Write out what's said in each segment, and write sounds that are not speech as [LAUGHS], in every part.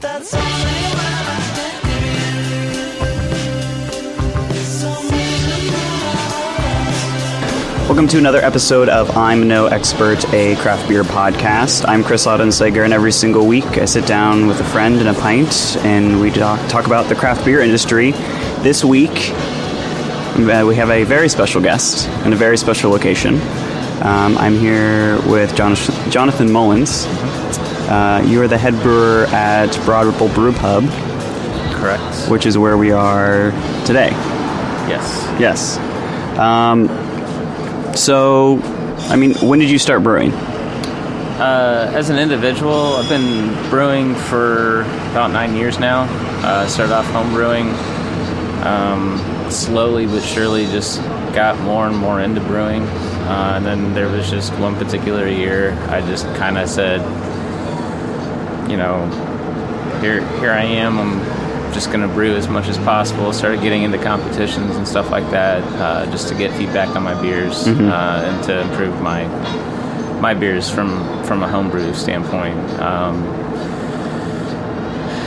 That's Welcome to another episode of I'm No Expert, a craft beer podcast. I'm Chris Laudensager, and every single week I sit down with a friend and a pint, and we talk about the craft beer industry. This week, uh, we have a very special guest in a very special location. Um, I'm here with Jonathan, Jonathan Mullins. Uh, you are the head brewer at Broad Ripple Brew Pub, Correct. which is where we are today. Yes. Yes. Um, so, I mean, when did you start brewing? Uh, as an individual, I've been brewing for about nine years now. Uh, started off home brewing. Um, slowly but surely, just got more and more into brewing. Uh, and then there was just one particular year, I just kind of said, you know, here here I am. I'm just going to brew as much as possible. Started getting into competitions and stuff like that, uh, just to get feedback on my beers uh, and to improve my my beers from from a homebrew standpoint. Um,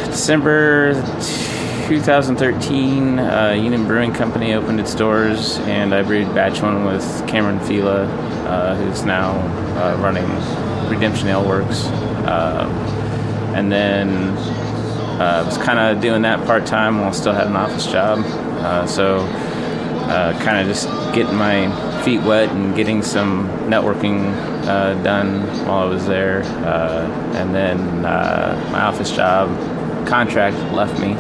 December 2013, uh, Union Brewing Company opened its doors, and I brewed batch one with Cameron Fila, uh, who's now uh, running Redemption Alewerks. Uh, and then uh, was kind of doing that part time while I still had an office job. Uh, so kind of just getting my feet wet and getting some networking done while I was there. And then my office job contract left me,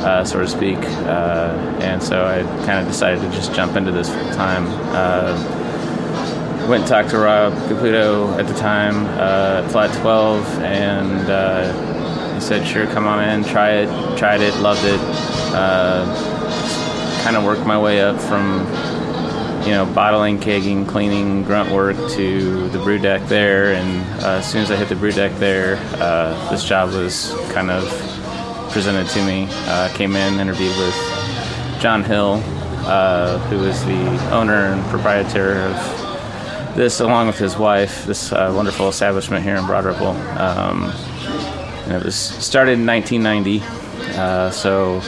uh, so to speak. Uh, and so I kind of decided to just jump into this full time. Uh, went and talked to Rob Caputo at the time, uh, at Flat 12, and uh, he said, sure, come on in, try it. Tried it, loved it. Uh, kind of worked my way up from, you know, bottling, kegging, cleaning, grunt work to the brew deck there. And as soon as I hit the brew deck there, this job was kind of presented to me. Uh, came in, interviewed with John Hill, uh, who is the owner and proprietor of this, along with his wife, this uh, wonderful establishment here in Broad Ripple. Um, and it was started in 1990, uh, so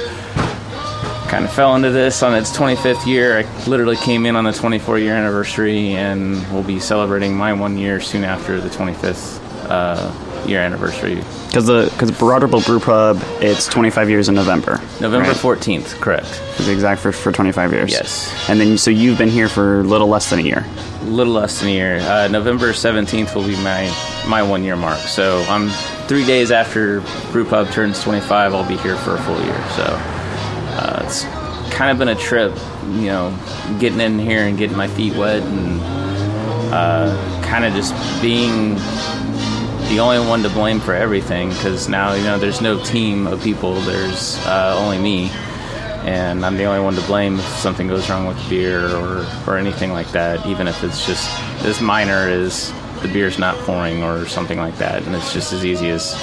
kind of fell into this on its 25th year. I literally came in on the 24 year anniversary, and we'll be celebrating my one year soon after the 25th uh, year anniversary. Because the because Broad Ripple Brew Pub, it's 25 years in November. November right? 14th, correct. It's exact for, for 25 years. Yes. And then so you've been here for a little less than a year. A little less than a year. Uh, November 17th will be my, my one year mark. So I'm three days after Brewpub turns 25, I'll be here for a full year. So uh, it's kind of been a trip, you know, getting in here and getting my feet wet and uh, kind of just being the only one to blame for everything because now, you know, there's no team of people, there's uh, only me and I'm the only one to blame if something goes wrong with beer or, or anything like that, even if it's just as minor as the beer's not pouring or something like that. And it's just as easy as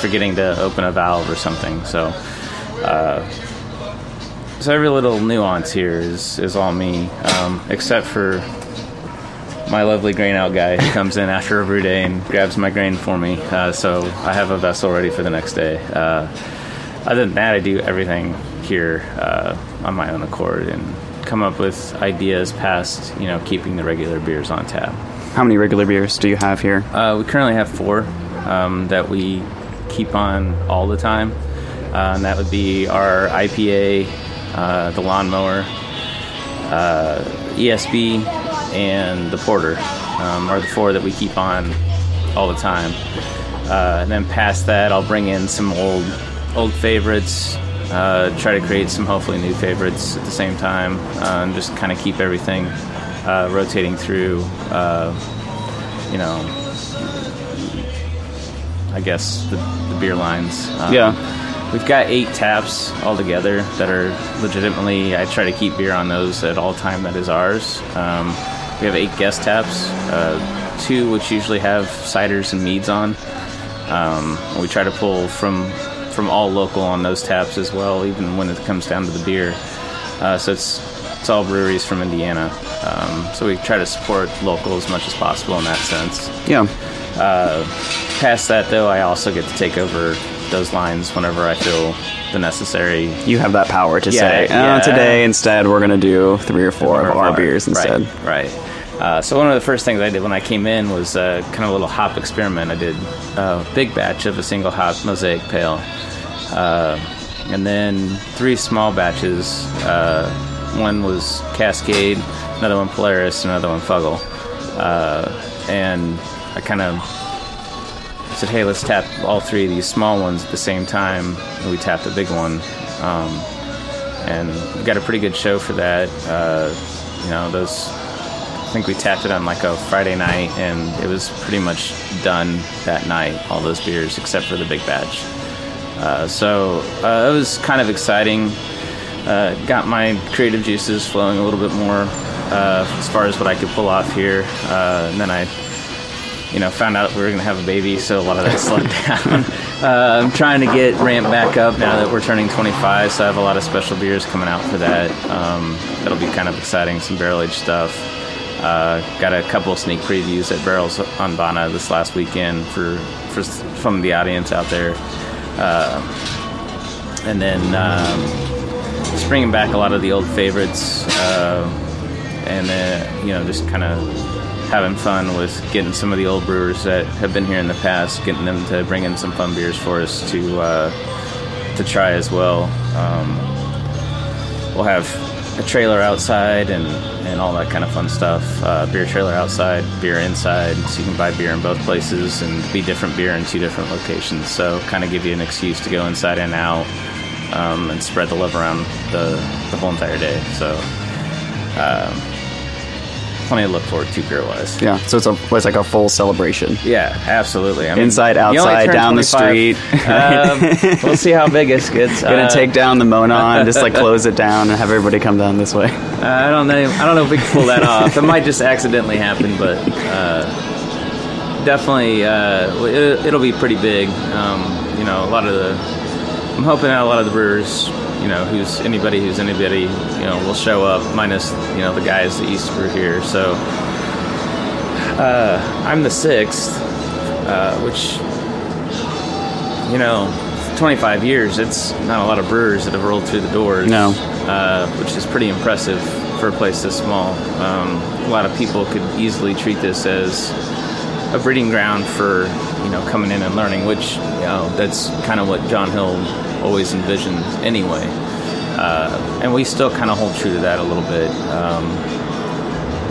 forgetting to open a valve or something. So, uh, so every little nuance here is, is all me, um, except for my lovely grain out guy comes in after a brew day and grabs my grain for me. Uh, so I have a vessel ready for the next day. Uh, other than that, I do everything here uh, on my own accord and come up with ideas past, you know, keeping the regular beers on tap. How many regular beers do you have here? Uh, we currently have four um, that we keep on all the time, uh, and that would be our IPA, uh, the lawnmower, uh, ESB, and the porter um, are the four that we keep on all the time. Uh, and then past that, I'll bring in some old old favorites, uh, try to create some hopefully new favorites at the same time, uh, and just kind of keep everything uh, rotating through. Uh, you know, I guess the, the beer lines. Um, Yeah. We've got eight taps altogether that are legitimately. I try to keep beer on those at all time. That is ours. Um, we have eight guest taps, uh, two which usually have ciders and meads on. Um, we try to pull from from all local on those taps as well, even when it comes down to the beer. Uh, so it's it's all breweries from Indiana. Um, so we try to support local as much as possible in that sense. Yeah. Past that, though, I also get to take over those lines whenever I feel the necessary. You have that power to Yeah, say, oh, yeah. today instead we're going to do three or four of our beers instead. Right. right. Uh, so one of the first things I did when I came in was uh, kind of a little hop experiment. I did a big batch of a single hop mosaic pale, uh, and then three small batches. Uh, one was Cascade, another one Polaris, another one Fuggle, uh, and I kind of said, "Hey, let's tap all three of these small ones at the same time." And we tapped a big one. Um, and we got a pretty good show for that. Uh, you know, those. I think we tapped it on like a Friday night, and it was pretty much done that night. All those beers, except for the big batch. Uh, so uh, it was kind of exciting. Uh, got my creative juices flowing a little bit more uh, as far as what I could pull off here, uh, and then I you know, found out we were to have a baby, so a lot of that [LAUGHS] slowed down. Uh, I'm trying to get ramped back up now that we're turning 25, so I have a lot of special beers coming out for that. Um, that'll be kind of exciting, some barrel aged stuff. Uh, got a couple sneak previews at Barrels on Bana this last weekend for, for from the audience out there. Uh, and then um, just bringing back a lot of the old favorites, uh, and then you know just kind of having fun with getting some of the old brewers that have been here in the past, getting them to bring in some fun beers for us to uh, to try as well. Um, we'll have a trailer outside and, and all that kind of fun stuff. Uh, beer trailer outside, beer inside, so you can buy beer in both places and be different beer in two different locations. So kind of give you an excuse to go inside and out um, and spread the love around the, the whole entire day. So um, plenty to look forward to beer wise. Yeah, so it's a it's like a full celebration. Yeah, absolutely. I mean, Inside, outside, down the street. Um, we'll see how big it gets. [LAUGHS] Gonna Uh, take down the Monon, and just like [LAUGHS] close it down and have everybody come down this way. I don't know. I don't know if we can pull that off. It might just accidentally happen, but uh, definitely uh, it, it'll be pretty big. Um, you know, a lot of the. I'm hoping that a lot of the brewers, you know, who's anybody who's anybody, you know, will show up. Minus, you know, the guys that used to brew here. So uh, I'm the sixth, uh, which you know, 25 years. It's not a lot of brewers that have rolled through the doors. No. uh, which is pretty impressive for a place this small. Um, a lot of people could easily treat this as a breeding ground for you know coming in and learning, which you know that's kind of what John Hill always envisioned anyway. Uh, and we still kind of hold true to that a little bit. Um,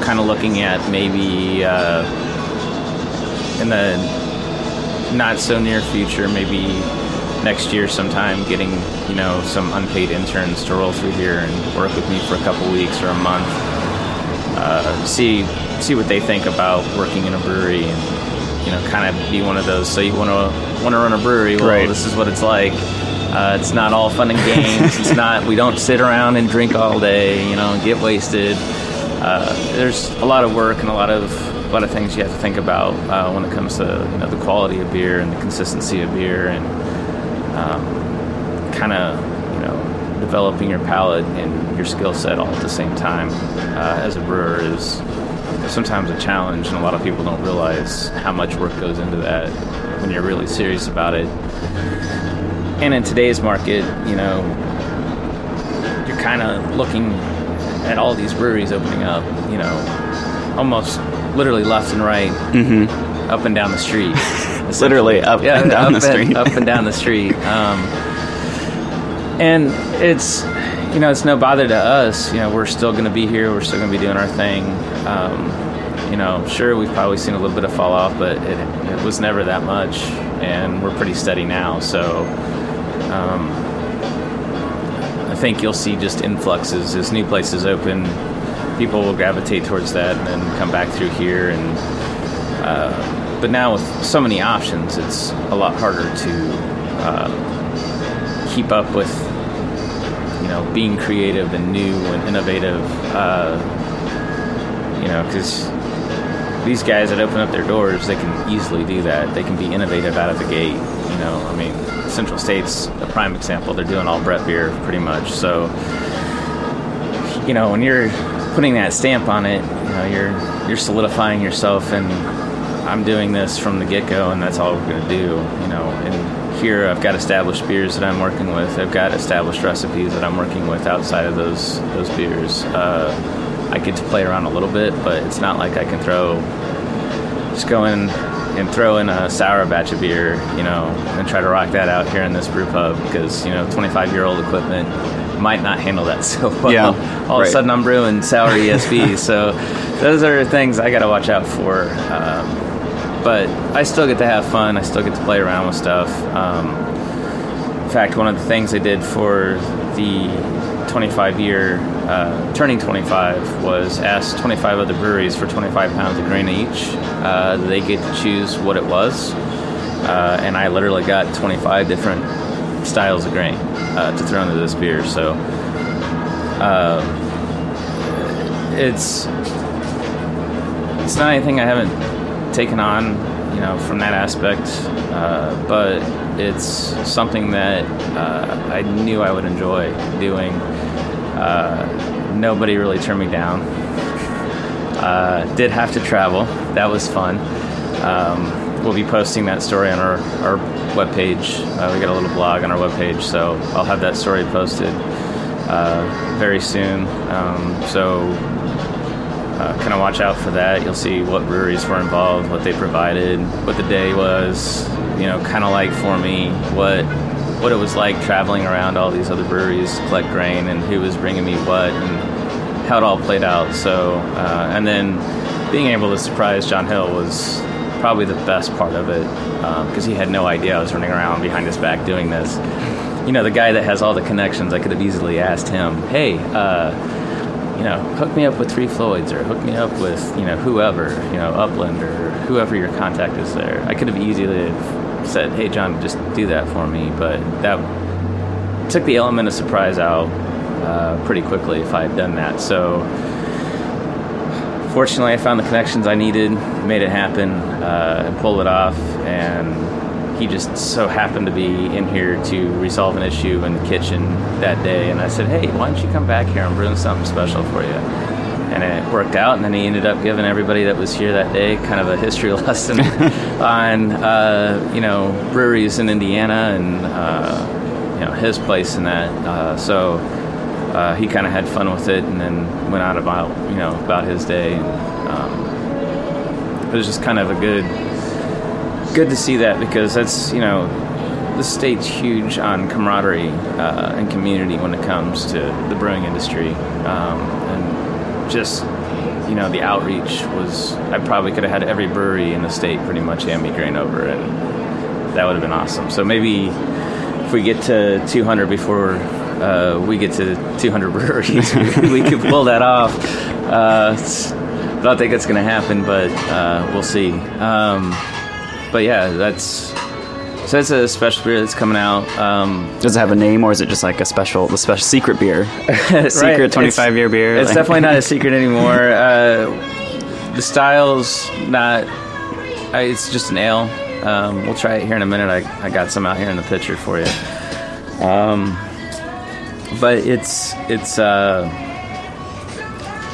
kind of looking at maybe uh, in the not so near future, maybe next year sometime, getting you know some unpaid interns to roll through here and work with me for a couple weeks or a month. Uh, see see what they think about working in a brewery and you know kind of be one of those. So you want to want to run a brewery? Well, Right. this is what it's like. Uh, it's not all fun and games. it's [LAUGHS] not. We don't sit around and drink all day. You know, get wasted. Uh, there's a lot of work and a lot of a lot of things you have to think about uh, when it comes to you know the quality of beer and the consistency of beer and um, kind of you know developing your palate and your skill set all at the same time uh, as a brewer is sometimes a challenge and a lot of people don't realize how much work goes into that when you're really serious about it and in today's market you know you're kind of looking at all these breweries opening up you know almost literally left and right up and down the street [LAUGHS] Literally up yeah, and down up the street. up and down the street. [LAUGHS] Um, and it's, you know, it's no bother to us. You know, we're still going to be here. We're still going to be doing our thing. Um, you know, sure, we've probably seen a little bit of fall off, but it, it was never that much, and we're pretty steady now. So, um, I think you'll see just influxes as new places open. People will gravitate towards that and then come back through here and uh, but now with so many options, it's a lot harder to uh, keep up with, know, being creative and new and innovative. Uh, you know, because these guys that open up their doors, they can easily do that. They can be innovative out of the gate. You know, I mean, Central State's a prime example. They're doing all Brett beer pretty much. So, you know, when you're putting that stamp on it, you know, you're you're solidifying yourself, and I'm doing this from the get go, and that's all we're gonna do. You know, and here I've got established beers that I'm working with. I've got established recipes that I'm working with outside of those those beers. Uh, I get to play around a little bit, but it's not like I can throw just go in and throw in a sour batch of beer, you know, and try to rock that out here in this brew pub because you know 25 year old equipment might not handle that [LAUGHS] so well. Yeah, All of a sudden, I'm brewing sour ESB, so those are things I got to watch out for. Um, but I still get to have fun. I still get to play around with stuff. Um, in fact, one of the things I did for the 25 year, uh, turning 25, was ask 25 other breweries for 25 pounds of grain each. Uh, they get to choose what it was. Uh, and I literally got 25 different styles of grain uh, to throw into this beer. So uh, it's it's not anything I haven't taken on, you know, from that aspect. Uh, but it's something that uh, I knew I would enjoy doing. Uh, nobody really turned me down. Uh, did have to travel. That was fun. Um, we'll be posting that story on our, our webpage. Uh, we got a little blog on our webpage, so I'll have that story posted uh, very soon. Um, so uh, kind of watch out for that. You'll see what breweries were involved, what they provided, what the day was. You know, kind of like for me, what what it was like traveling around all these other breweries, to collect grain, and who was bringing me what, and how it all played out. So, uh, and then being able to surprise John Hill was probably the best part of it because he had no idea I was running around behind his back doing this. You know, the guy that has all the connections, I could have easily asked him, "Hey." Uh, you know, hook me up with Three Floyds or hook me up with, you know, whoever, you know, Upland or whoever your contact is there. I could have easily have said, hey, John, just do that for me. But that took the element of surprise out uh, pretty quickly if I had done that. So fortunately, I found the connections I needed, made it happen, uh, and pulled it off. And he just so happened to be in here to resolve an issue in the kitchen that day. And I said, hey, why don't you come back here? I'm brewing something special for you. And it worked out. And then he ended up giving everybody that was here that day kind of a history [LAUGHS] lesson [LAUGHS] on, uh, you know, breweries in Indiana and, uh, you know, his place in that. Uh, so uh, he kind of had fun with it and then went out about, you know, about his day. And, um, it was just kind of a good good to see that because that's you know the state's huge on camaraderie uh, and community when it comes to the brewing industry. Um, and just you know the outreach was I probably could have had every brewery in the state pretty much hand me grain over and that would have been awesome. So maybe if we get to 200 before uh, we get to 200 [LAUGHS] breweries we, could pull that off. Uh, I don't think it's going to happen but uh, we'll see. Um, but yeah, that's so that's a special beer that's coming out. Um, Does it have a name, or is it just like a special, the special secret beer? [LAUGHS] right, secret 25 year beer? It's like- definitely not a secret anymore. [LAUGHS] Uh, the style's not. Uh, it's just an ale. Um, we'll try it here in a minute. I, I got some out here in the picture for you. Um, but it's it's. Uh,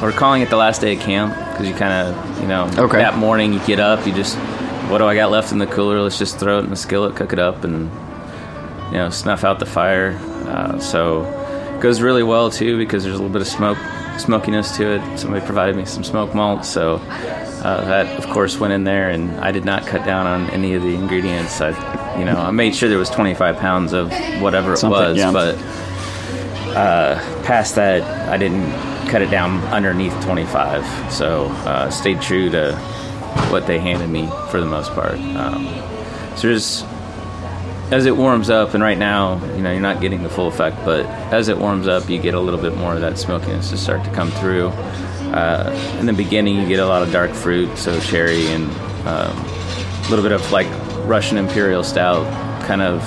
we're calling it the last day of camp because you kind of you know Okay. that morning you get up you just what do I got left in the cooler? Let's just throw it in the skillet, cook it up, and you know snuff out the fire. Uh, so it goes really well too because there's a little bit of smoke smokiness to it. Somebody provided me some smoke malt, so uh, that of course went in there, and I did not cut down on any of the ingredients. I you know I made sure there was 25 pounds of whatever it Something, was, yeah. but uh, past that, I didn't cut it down underneath 25. So uh, stayed true to what they handed me for the most part. Um, so there's, as it warms up, and right now, you know, you're not getting the full effect, but as it warms up, you get a little bit more of that smokiness to start to come through. Uh, in the beginning, you get a lot of dark fruit, so cherry and um, a little bit of like Russian Imperial Stout kind of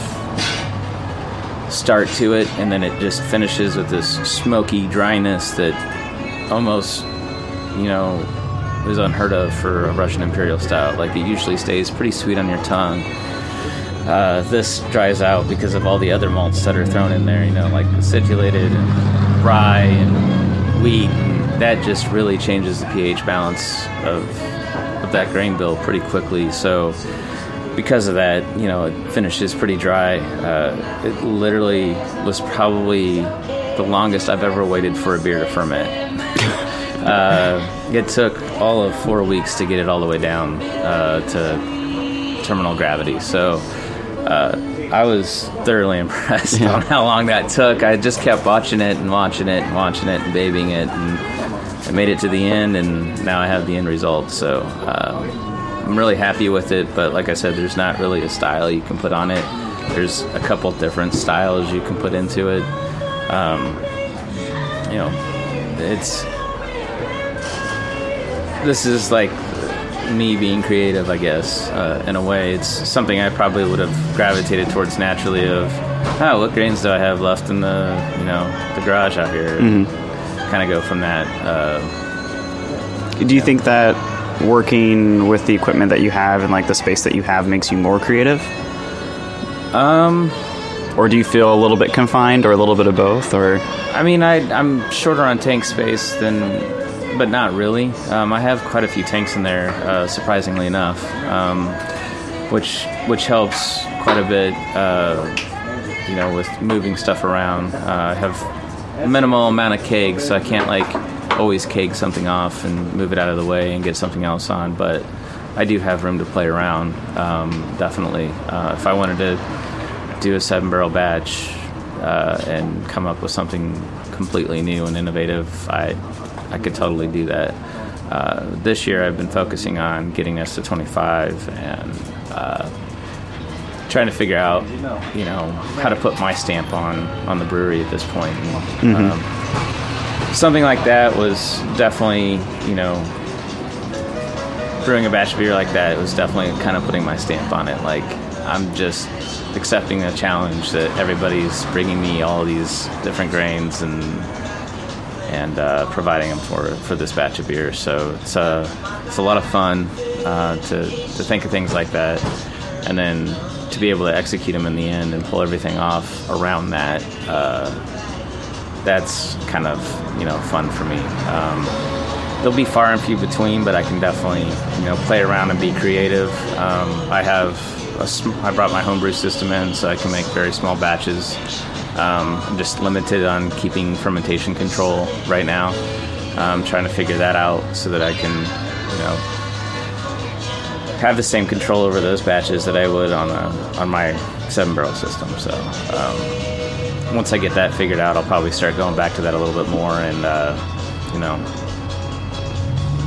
start to it, and then it just finishes with this smoky dryness that almost, you know, is unheard of for a Russian Imperial stout. Like it usually stays pretty sweet on your tongue. Uh, this dries out because of all the other malts that are thrown in there. You know, like acidulated and rye and wheat. That just really changes the pH balance of of that grain bill pretty quickly. So because of that, you know, it finishes pretty dry. Uh, it literally was probably the longest I've ever waited for a beer to ferment. [LAUGHS] uh, it took all of four weeks to get it all the way down uh, to terminal gravity. So uh, I was thoroughly [LAUGHS] impressed Yeah. on how long that took. I just kept watching it and watching it and watching it and babying it, and I made it to the end, and now I have the end result. So. Um, I'm really happy with it, but like I said, there's not really a style you can put on it. There's a couple different styles you can put into it. Um, you know, it's this is like me being creative, I guess. Uh, in a way, it's something I probably would have gravitated towards naturally. Of oh, what grains do I have left in the you know the garage out here? Kind of go from that. Uh, Do you think that working with the equipment that you have and like the space that you have makes you more creative? um, Or do you feel a little bit confined or a little bit of both or I mean, I, I'm shorter on tank space than, but not really. Um, I have quite a few tanks in there, uh, surprisingly enough, um, which which helps quite a bit. Uh, you know, with moving stuff around. Uh, I have a minimal amount of kegs, so I can't like always keg something off and move it out of the way and get something else on. But I do have room to play around, um, definitely. Uh, if I wanted to do a seven barrel batch uh, and come up with something completely new and innovative, I I could totally do that. Uh, this year, I've been focusing on getting us to 25 and uh, trying to figure out, you know, how to put my stamp on on the brewery at this point. And, um, something like that was definitely, you know, brewing a batch of beer like that It was definitely kind of putting my stamp on it. Like I'm just accepting the challenge that everybody's bringing me all these different grains and and uh, providing them for for this batch of beer. So it's uh, it's a lot of fun uh, to to think of things like that, and then to be able to execute them in the end and pull everything off around that. Uh, that's kind of you know fun for me. Um, they'll be far and few between, but I can definitely you know play around and be creative. Um, I have a sm- I brought my homebrew system in, so I can make very small batches. Um, I'm just limited on keeping fermentation control right now. I'm trying to figure that out so that I can you know have the same control over those batches that I would on a, on my seven barrel system. So. Um, once I get that figured out, I'll probably start going back to that a little bit more and, uh, you know,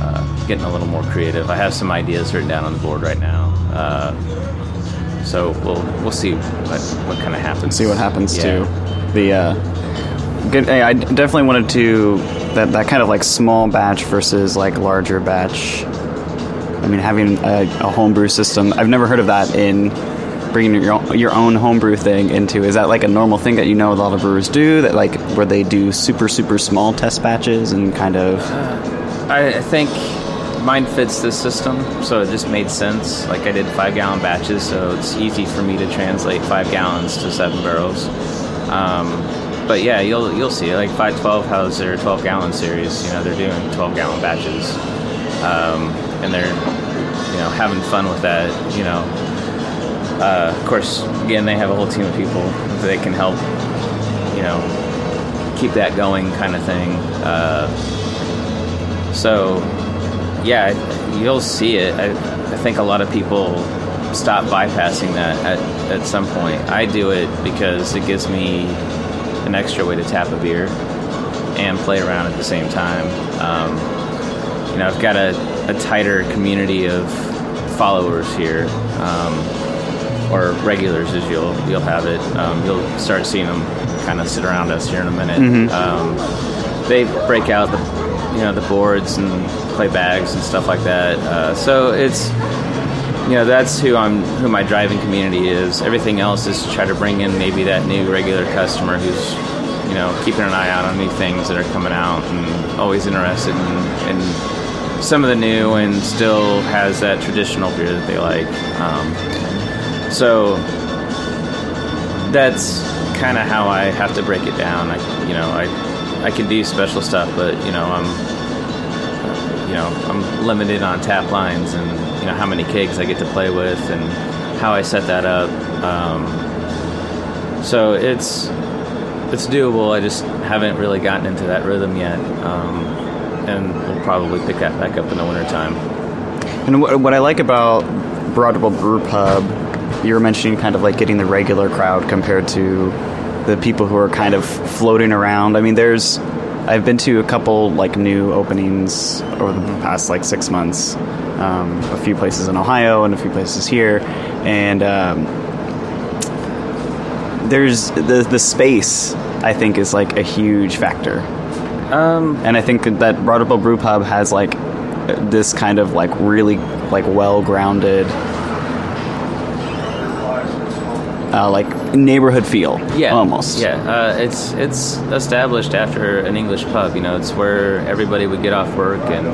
uh, getting a little more creative. I have some ideas written down on the board right now. Uh, so we'll we'll see what, what kind of happens. see what happens Yeah. to the uh good I definitely wanted to that that kind of like small batch versus like larger batch I mean having a, a homebrew system I've never heard of that in bringing your your own homebrew thing into is that like a normal thing that you know a lot of brewers do that like where they do super super small test batches and kind of I I think mine fits this system, so it just made sense. Like I did five gallon batches, so it's easy for me to translate five gallons to seven barrels. Um, but yeah, you'll you'll see. Like five twelve has their twelve gallon series. You know, they're doing twelve gallon batches, um, and they're you know having fun with that. You know, uh, of course, again, they have a whole team of people that can help. You know, keep that going, kind of thing. Uh, so, yeah, you'll see it. I, I think a lot of people stop bypassing that at, at some point. I do it because it gives me an extra way to tap a beer and play around at the same time. Um, you know, I've got a, a tighter community of followers here, um, or regulars, as you'll you'll have it. Um, you'll start seeing them kind of sit around us here in a minute. Um, they break out the you know the boards and play bags and stuff like that. Uh, so it's you know that's who I'm who my driving community is. Everything else is to try to bring in maybe that new regular customer who's you know keeping an eye out on new things that are coming out and always interested in, in some of the new and still has that traditional beer that they like. Um, so that's kind of how I have to break it down. I, you know, I I can do special stuff, but you know, I'm you know I'm limited on tap lines and you know how many kegs I get to play with and how I set that up. Um, so it's it's doable. I just haven't really gotten into that rhythm yet, um, and we'll probably pick that back up in the wintertime. And what, what I like about Broad Ripple Brew Pub, you were mentioning kind of like getting the regular crowd compared to the people who are kind of floating around. I mean, there's I've been to a couple like new openings over the past like six months. Um, a few places in Ohio and a few places here, and um, there's the the space. I think is like a huge factor, Um, and I think that Broad Ripple Brew Pub has like this kind of like really like well grounded. Uh, like neighborhood feel, yeah, almost. Yeah, uh, it's it's established after an English pub. You know, it's where everybody would get off work and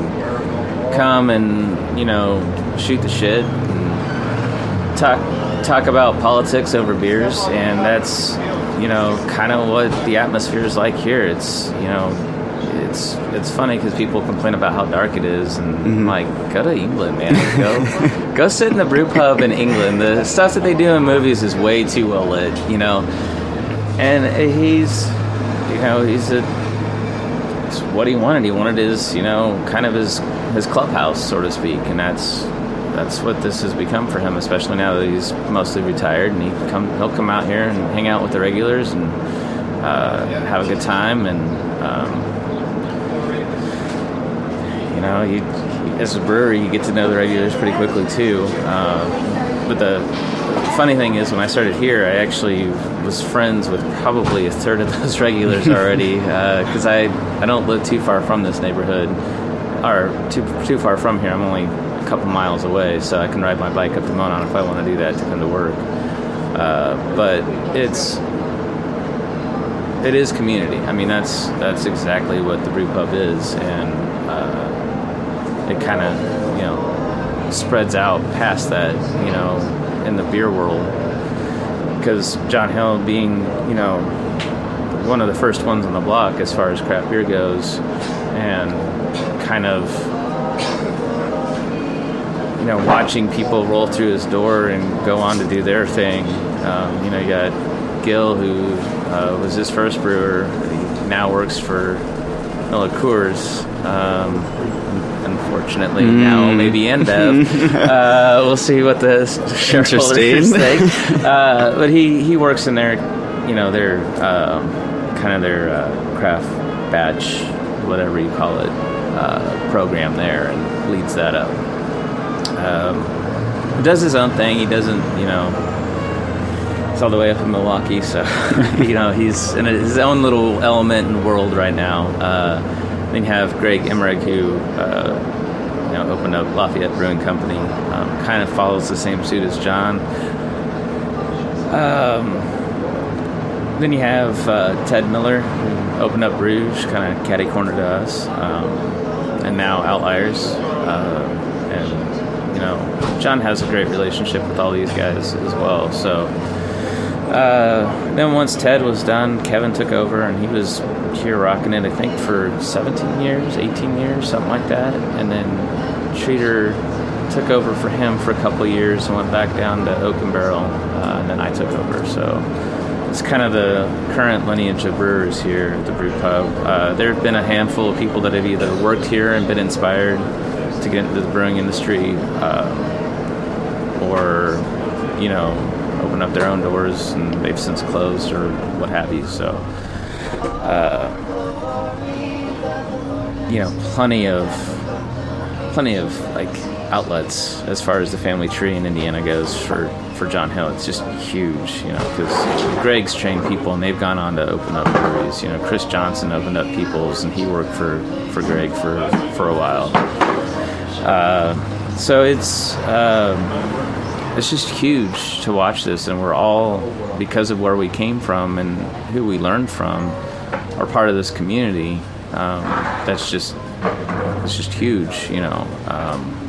come and you know shoot the shit and talk talk about politics over beers, and that's you know kind of what the atmosphere is like here. It's you know it's it's funny because people complain about how dark it is, and I'm like, go to England, man. Go [LAUGHS] go sit in the brew pub in England. The stuff that they do in movies is way too well lit, you know. And he's, you know, he's a. It's what he wanted. He wanted his, you know, kind of his his clubhouse, so to speak, and that's that's what this has become for him, especially now that he's mostly retired, and he come he'll come out here and hang out with the regulars and uh, have a good time and. Um, you know, you as a brewer, you get to know the regulars pretty quickly too. Uh, but the funny thing is, when I started here, I actually was friends with probably a third of [LAUGHS] those regulars already because I I don't live too far from this neighborhood or too too far from here. I'm only a couple miles away, so I can ride my bike up to Monon if I want to do that to come to work. Uh, but it's it is community. I mean, that's that's exactly what the brew pub is, and uh, it kind of you know spreads out past that, you know, in the beer world. Because John Hill, being you know one of the first ones on the block as far as craft beer goes, and kind of you know watching people roll through his door and go on to do their thing. Um, you know, you got Gil, who uh, was his first brewer. He now works for Miller Coors. Um, unfortunately, now maybe InBev. [LAUGHS] uh, we'll see what the shareholders think. [LAUGHS] Uh, but he, he works in their, you know, their um, kind of their uh, craft batch, whatever you call it, uh, program there, and leads that up. Um, does his own thing. He doesn't, you know, it's all the way up in Milwaukee, so [LAUGHS] you know he's in his own little element and world right now. Uh, then you have Greg Emig, who uh, you know opened up Lafayette Brewing Company, um, kind of follows the same suit as John. Um, then you have uh, Ted Miller, who opened up Brugge, kind of catty corner to us, um, and now Outliers. Uh, and you know, John has a great relationship with all these guys as well. So uh, then once Ted was done, Kevin took over, and he was here rocking it. I think for 17 years, 18 years, something like that. And then Treater took over for him for a couple years and went back down to Oak and Barrel, uh, and then I took over. So it's kind of the current lineage of brewers here at the Brew Pub. Uh, there have been a handful of people that have either worked here and been inspired to get into the brewing industry, um, or you know, open up their own doors and they've since closed or what have you. So, uh, you know, plenty of plenty of like outlets as far as the family tree in Indiana goes for for John Hill. It's just huge, you know, because Greg's trained people and they've gone on to open up breweries. You know, Chris Johnson opened up People's and he worked for for Greg for for a while. Uh, so it's. Um, it's just huge to watch this, and we're all because of where we came from and who we learned from, are part of this community. Um, that's just it's just huge. You know. Um,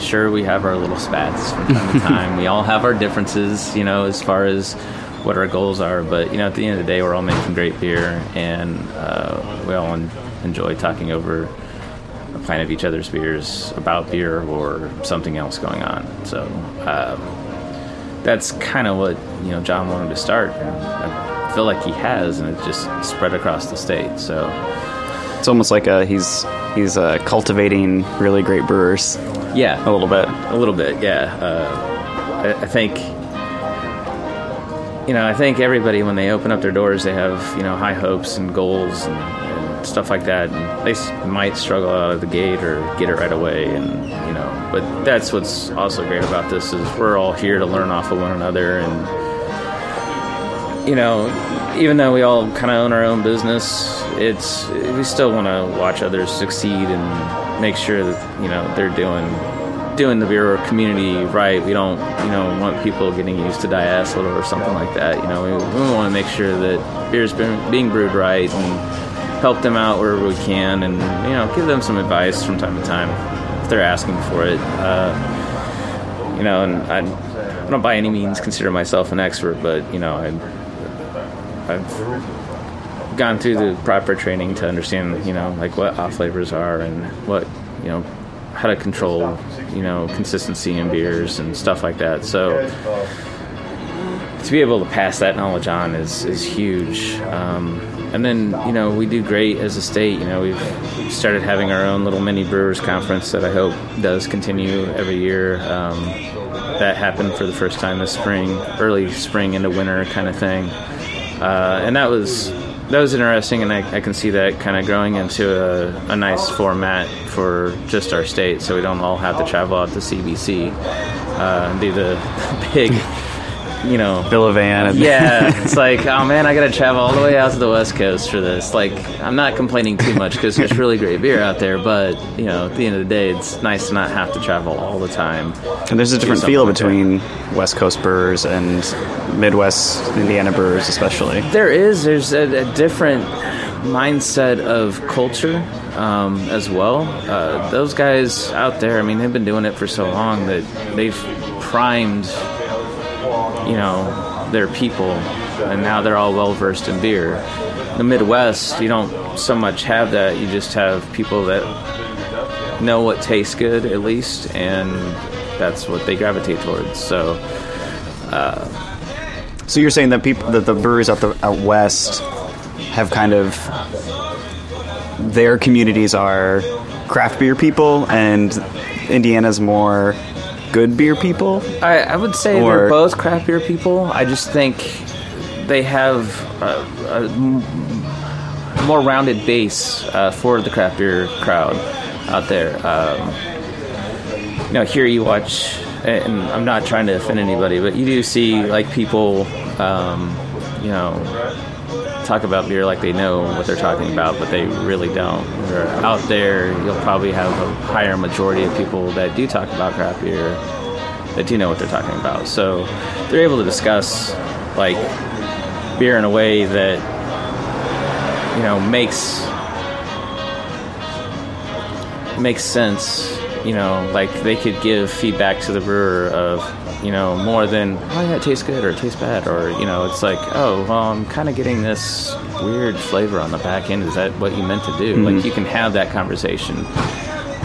sure, we have our little spats from time to time. [LAUGHS] we all have our differences, you know, as far as what our goals are. But you know, at the end of the day, we're all making great beer, and uh, we all en- enjoy talking over a pint of each other's beers about beer or something else going on. So uh, that's kind of what you know John wanted to start. And I feel like he has, and it just spread across the state. So It's almost like uh, he's he's uh, cultivating really great brewers yeah, a little bit. A little bit, yeah. Uh, I, I think, you know, I think everybody when they open up their doors, they have you know high hopes and goals and, and stuff like that. And they s- might struggle out of the gate or get it right away, and you know. But that's what's also great about this is we're all here to learn off of one another, and you know, even though we all kind of own our own business, it's we still want to watch others succeed and make sure that you know they're doing doing the beer community right. We don't you know want people getting used to diacetyl or something like that. You know, we, we want to make sure that beer's been being brewed right and help them out wherever we can, and you know give them some advice from time to time if they're asking for it. Uh, you know, and I, I don't by any means consider myself an expert, but you know, I I've gone through the proper training to understand, you know, like what off flavors are and what, you know, how to control, you know, consistency in beers and stuff like that. So to be able to pass that knowledge on is is huge. Um, and then you know we do great as a state. You know we've started having our own little mini brewers conference that I hope does continue every year. Um, that happened for the first time this spring, early spring into winter kind of thing, uh, and that was that was interesting. And I, I can see that kind of growing into a, a nice format for just our state, so we don't all have to travel out to CBC uh, and do the [LAUGHS] big. You know, Bill Van. And yeah, [LAUGHS] it's like, oh man, I got to travel all the way out to the West Coast for this. Like, I'm not complaining too much because there's really great beer out there, but you know, at the end of the day, it's nice to not have to travel all the time. And there's a different feel like that. between West Coast brewers and Midwest Indiana brewers, especially. There is, there's a, a different mindset of culture um, as well. Uh, those guys out there, I mean, they've been doing it for so long that they've primed, you know, their people, and now they're all well versed in beer. The Midwest, you don't so much have that. You just have people that know what tastes good, at least, and that's what they gravitate towards. So, uh, So you're saying that people, that the breweries out the out west, have kind of their communities are craft beer people, and Indiana's more good beer people. I, I would say Or- they're both craft beer people. I just think they have a more rounded base uh, for the craft beer crowd out there. Um, you know, here you watch, and I'm not trying to offend anybody, but you do see like people, um, you know, talk about beer like they know what they're talking about, but they really don't. They're out there, you'll probably have a higher majority of people that do talk about craft beer that do know what they're talking about. So they're able to discuss like beer in a way that you know makes makes sense. You know, like they could give feedback to the brewer of you know more than oh yeah it tastes good or it tastes bad or you know it's like oh well I'm kind of getting this weird flavor on the back end. Is that what you meant to do? Like you can have that conversation.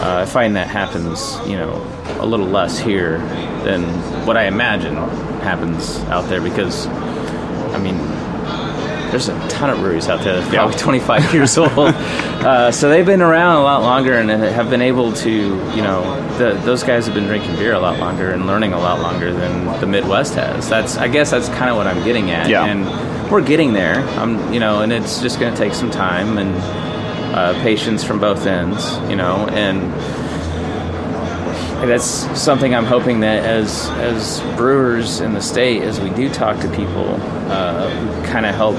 Uh, I find that happens, you know, a little less here than what I imagine happens out there because, I mean, there's a ton of breweries out there that's probably [LAUGHS] 25 years [LAUGHS] old. Uh, so they've been around a lot longer and have been able to, you know, the, those guys have been drinking beer a lot longer and learning a lot longer than the Midwest has. That's, I guess, that's kind of what I'm getting at. Yeah. And we're getting there. I'm, you know, and it's just going to take some time and uh, patience from both ends, you know, and that's something I'm hoping that as as brewers in the state, as we do talk to people, uh, kind of help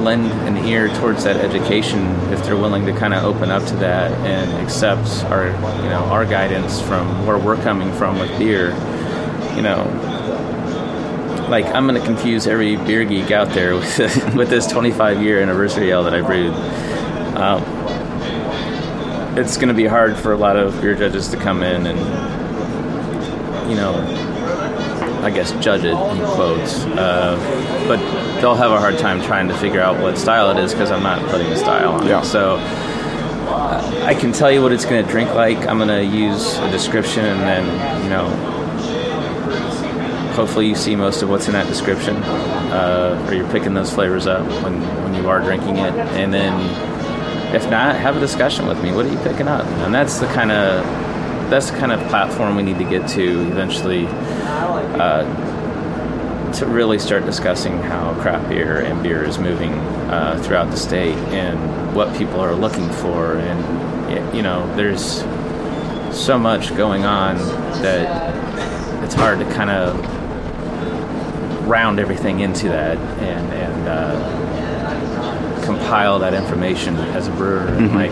lend an ear towards that education if they're willing to kind of open up to that and accept our you know our guidance from where we're coming from with beer, you know. Like I'm going to confuse every beer geek out there with [LAUGHS] with this 25 year anniversary ale that I brewed. Um, it's going to be hard for a lot of beer judges to come in and you know I guess judge it in quotes, uh, but they'll have a hard time trying to figure out what style it is because I'm not putting a style on Yeah. it. So uh, I can tell you what it's going to drink like. I'm going to use a description and then you know hopefully you see most of what's in that description, uh, or you're picking those flavors up when, when you are drinking it, and then if not, have a discussion with me. What are you picking up? And that's the kind of that's the kind of platform we need to get to eventually uh, to really start discussing how craft beer and beer is moving uh, throughout the state and what people are looking for. And you know, there's so much going on that it's hard to kind of round everything into that and and uh, compile that information as a brewer and like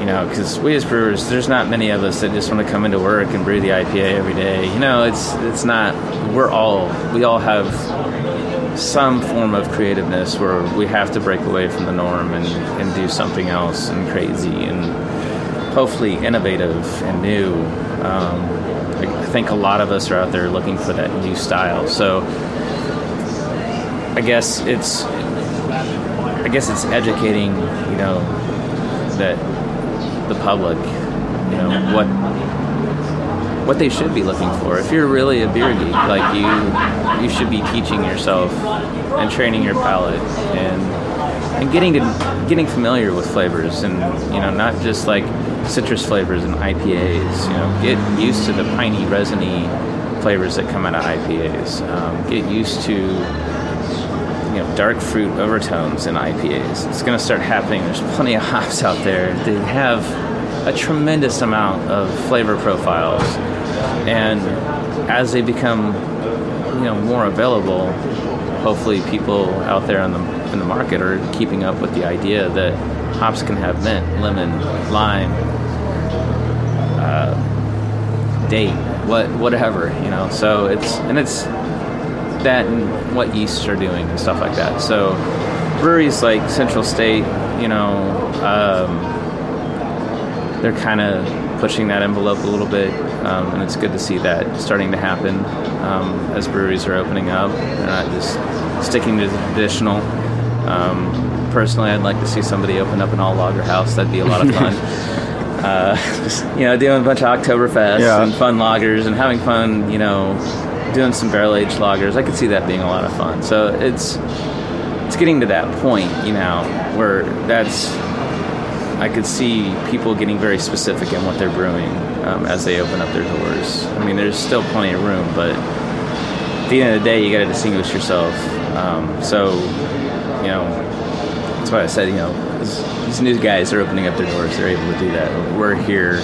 you know because we as brewers there's not many of us that just want to come into work and brew the IPA every day you know it's it's not we're all we all have some form of creativeness where we have to break away from the norm and, and do something else and crazy and hopefully innovative and new. Um, I think a lot of us are out there looking for that new style. So I guess it's I guess it's educating, you know, that the public, you know, what what they should be looking for. If you're really a beer geek, like you, you should be teaching yourself and training your palate and and getting to getting familiar with flavors and you know not just like citrus flavors and IPAs. You know, get used to the piney, resiny flavors that come out of IPAs. Um, get used to you know dark fruit overtones in IPAs. It's going to start happening. There's plenty of [LAUGHS] hops out there. They have a tremendous amount of flavor profiles, and as they become you know more available, hopefully people out there in the in the market are keeping up with the idea that hops can have mint, lemon, lime, uh, date, what whatever you know. So it's and it's that and what yeasts are doing and stuff like that. So breweries like Central State, you know, um, they're kind of pushing that envelope a little bit, um, and it's good to see that starting to happen um, as breweries are opening up. They're not just sticking to the traditional. Um, personally, I'd like to see somebody open up an all lager house. That'd be a lot of fun. [LAUGHS] uh, [LAUGHS] just, you know, doing a bunch of Oktoberfest Yeah. and fun lagers and having fun, you know, doing some barrel aged lagers. I could see that being a lot of fun. So it's it's getting to that point, you know, where that's I could see people getting very specific in what they're brewing um, as they open up their doors. I mean, there's still plenty of room, but at the end of the day, you got to distinguish yourself. Um, so, you know, that's why I said, you know, these, these new guys are opening up their doors. They're able to do that. We're here.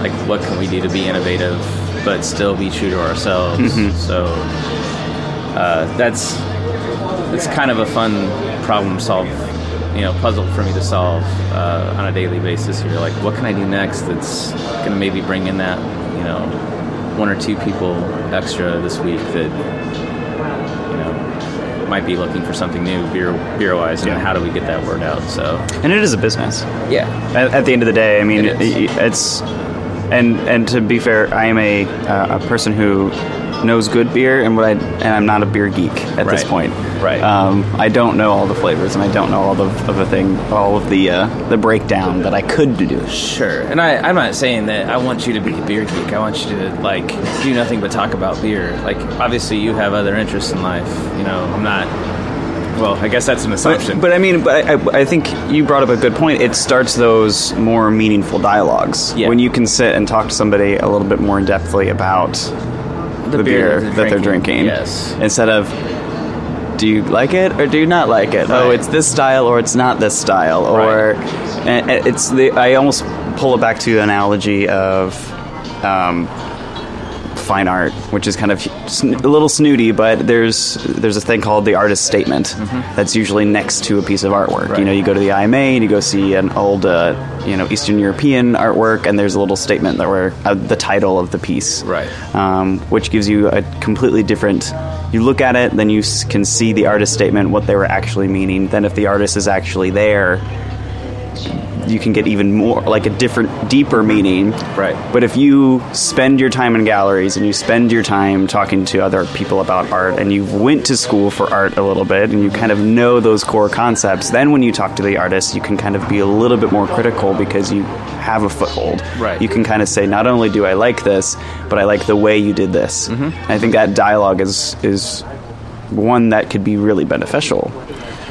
Like, what can we do to be innovative, but still be true to ourselves? So, uh, that's it's kind of a fun problem solve you know puzzle for me to solve uh, on a daily basis here like what can i do next that's going to maybe bring in that you know one or two people extra this week that you know might be looking for something new beer beer wise and Yeah. how do we get that word out so And it is a business. yeah At, at the end of the day, I mean, It is. i- it's and and to be fair, I am a uh, a person who knows good beer, and what I and I'm not a beer geek at this point. Right. Um, I don't know all the flavors, and I don't know all the of the thing, all of the uh, the breakdown that I could do. Sure, and I, I'm not saying that I want you to be a beer geek. I want you to like do nothing but talk about beer. Like, obviously, you have other interests in life. You know, I'm not. Well, I guess that's an assumption. But, but I mean, but I, I think you brought up a good point. It starts those more meaningful dialogues Yeah. when you can sit and talk to somebody a little bit more in depthly about the, beer, that they're drinking. Yes. Instead of, do you like it or do you not like it? Oh, it's this style or it's not this style. Or and it's the I almost pull it back to the analogy of. Um, fine art, which is kind of a little snooty, but there's there's a thing called the artist statement that's usually next to a piece of artwork. You Mm-hmm. Know, you go to the IMA and you go see an old, uh, you know, Eastern European artwork, and there's a little statement that were uh, the title of the piece, Right. Um, which gives you a completely different. You look at it, then you can see the artist statement, what they were actually meaning. Then, if the artist is actually there, you can get even more like a different deeper meaning Right. but if you spend your time in galleries and you spend your time talking to other people about art and you went to school for art a little bit and you kind of know those core concepts then when you talk to the artist you can kind of be a little bit more critical because you have a foothold Right. you can kind of say not only do i like this but i like the way you did this Mm-hmm. i think that dialogue is is one that could be really beneficial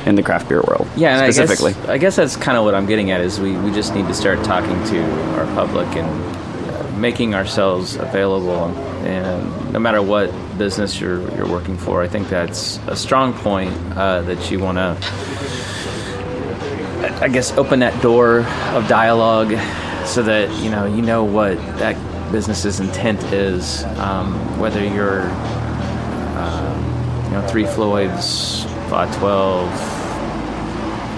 in the craft beer world Yeah, and specifically I guess, I guess that's kind of what I'm getting at is we, we just need to start talking to our public and uh, making ourselves available. And no matter what business you're you're working for, I think that's a strong point uh, that you want to, I guess, open that door of dialogue so that you know you know what that business's intent is, um, whether you're you know, Three Floyds, Five Twelve,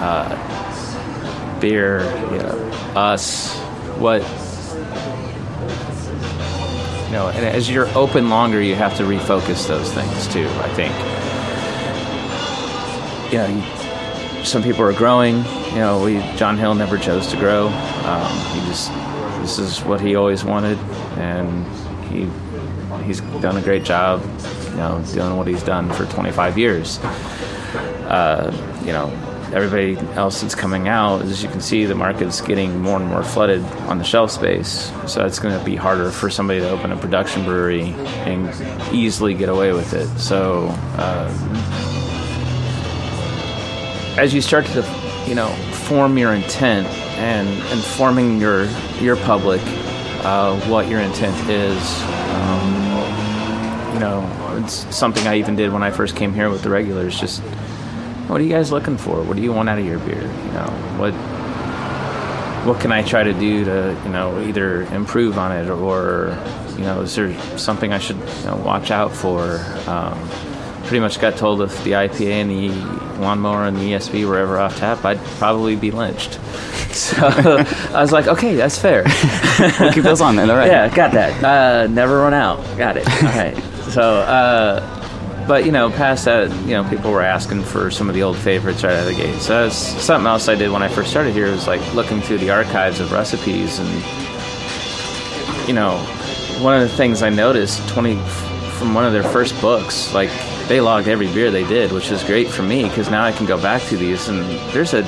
uh, beer, you know, us, what, you know, and as you're open longer, you have to refocus those things too. I think, you know, some people are growing. You know, we John Hill never chose to grow. Um, he just this is what he always wanted, and he he's done a great job. You know, doing what he's done for 25 years. Uh, you know, everybody else that's coming out, as you can see, the market's getting more and more flooded on the shelf space. So it's going to be harder for somebody to open a production brewery and easily get away with it. So uh, as you start to, you know, form your intent and informing your your public uh, what your intent is. Um, you know, it's something I even did when I first came here with the regulars. Just what are you guys looking for? What do you want out of your beer? You know, what what can I try to do to you know either improve on it or you know is there something I should you know, watch out for? Um, pretty much got told if the IPA and the lawnmower and the ESB were ever off tap, I'd probably be lynched. [LAUGHS] So I was like, okay, that's fair. [LAUGHS] we'll keep those on then all right Yeah, got that. Uh, never run out. Got it. All right. [LAUGHS] So, uh, but you know, past that, you know, people were asking for some of the old favorites right out of the gate. So that's something else I did when I first started here was like looking through the archives of recipes and, you know, one of the things I noticed 20 from one of their first books, like they logged every beer they did, which is great for me because now I can go back to these and there's a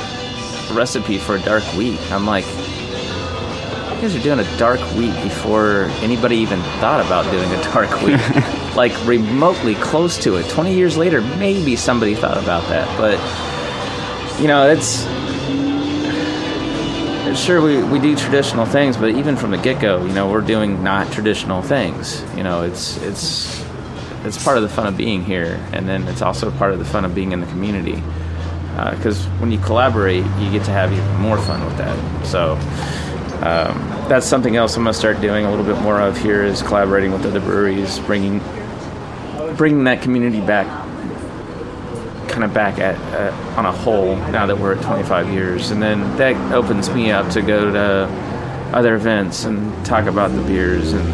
recipe for a dark wheat. I'm like, you guys are doing a dark wheat before anybody even thought about doing a dark wheat. [LAUGHS] like remotely close to it. 20 years later, maybe somebody thought about that. But, you know, it's. Sure, we, we do traditional things, but even from the get go, you know, we're doing not traditional things. You know, it's it's it's part of the fun of being here, and then it's also part of the fun of being in the community. Because when you collaborate, you get to have even more fun with that. So um, that's something else I'm to start doing a little bit more of here is collaborating with other breweries, bringing bringing that community back, kind of back at uh, on a whole. Now that we're at 25 years, and then that opens me up to go to other events and talk about the beers and.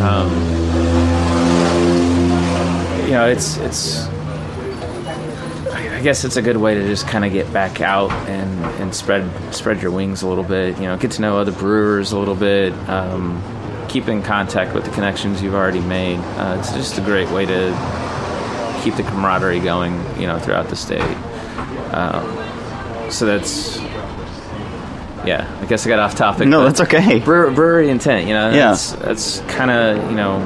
Um, you know, it's it's. I guess it's a good way to just kind of get back out and, and spread spread your wings a little bit. You know, get to know other brewers a little bit. Um, keep in contact with the connections you've already made. Uh, it's just a great way to keep the camaraderie going. You know, throughout the state. Um, so that's yeah. I guess I got off topic. No, that's okay. [LAUGHS] Brewer, brewery intent. You know, Yeah. that's that's kind of you know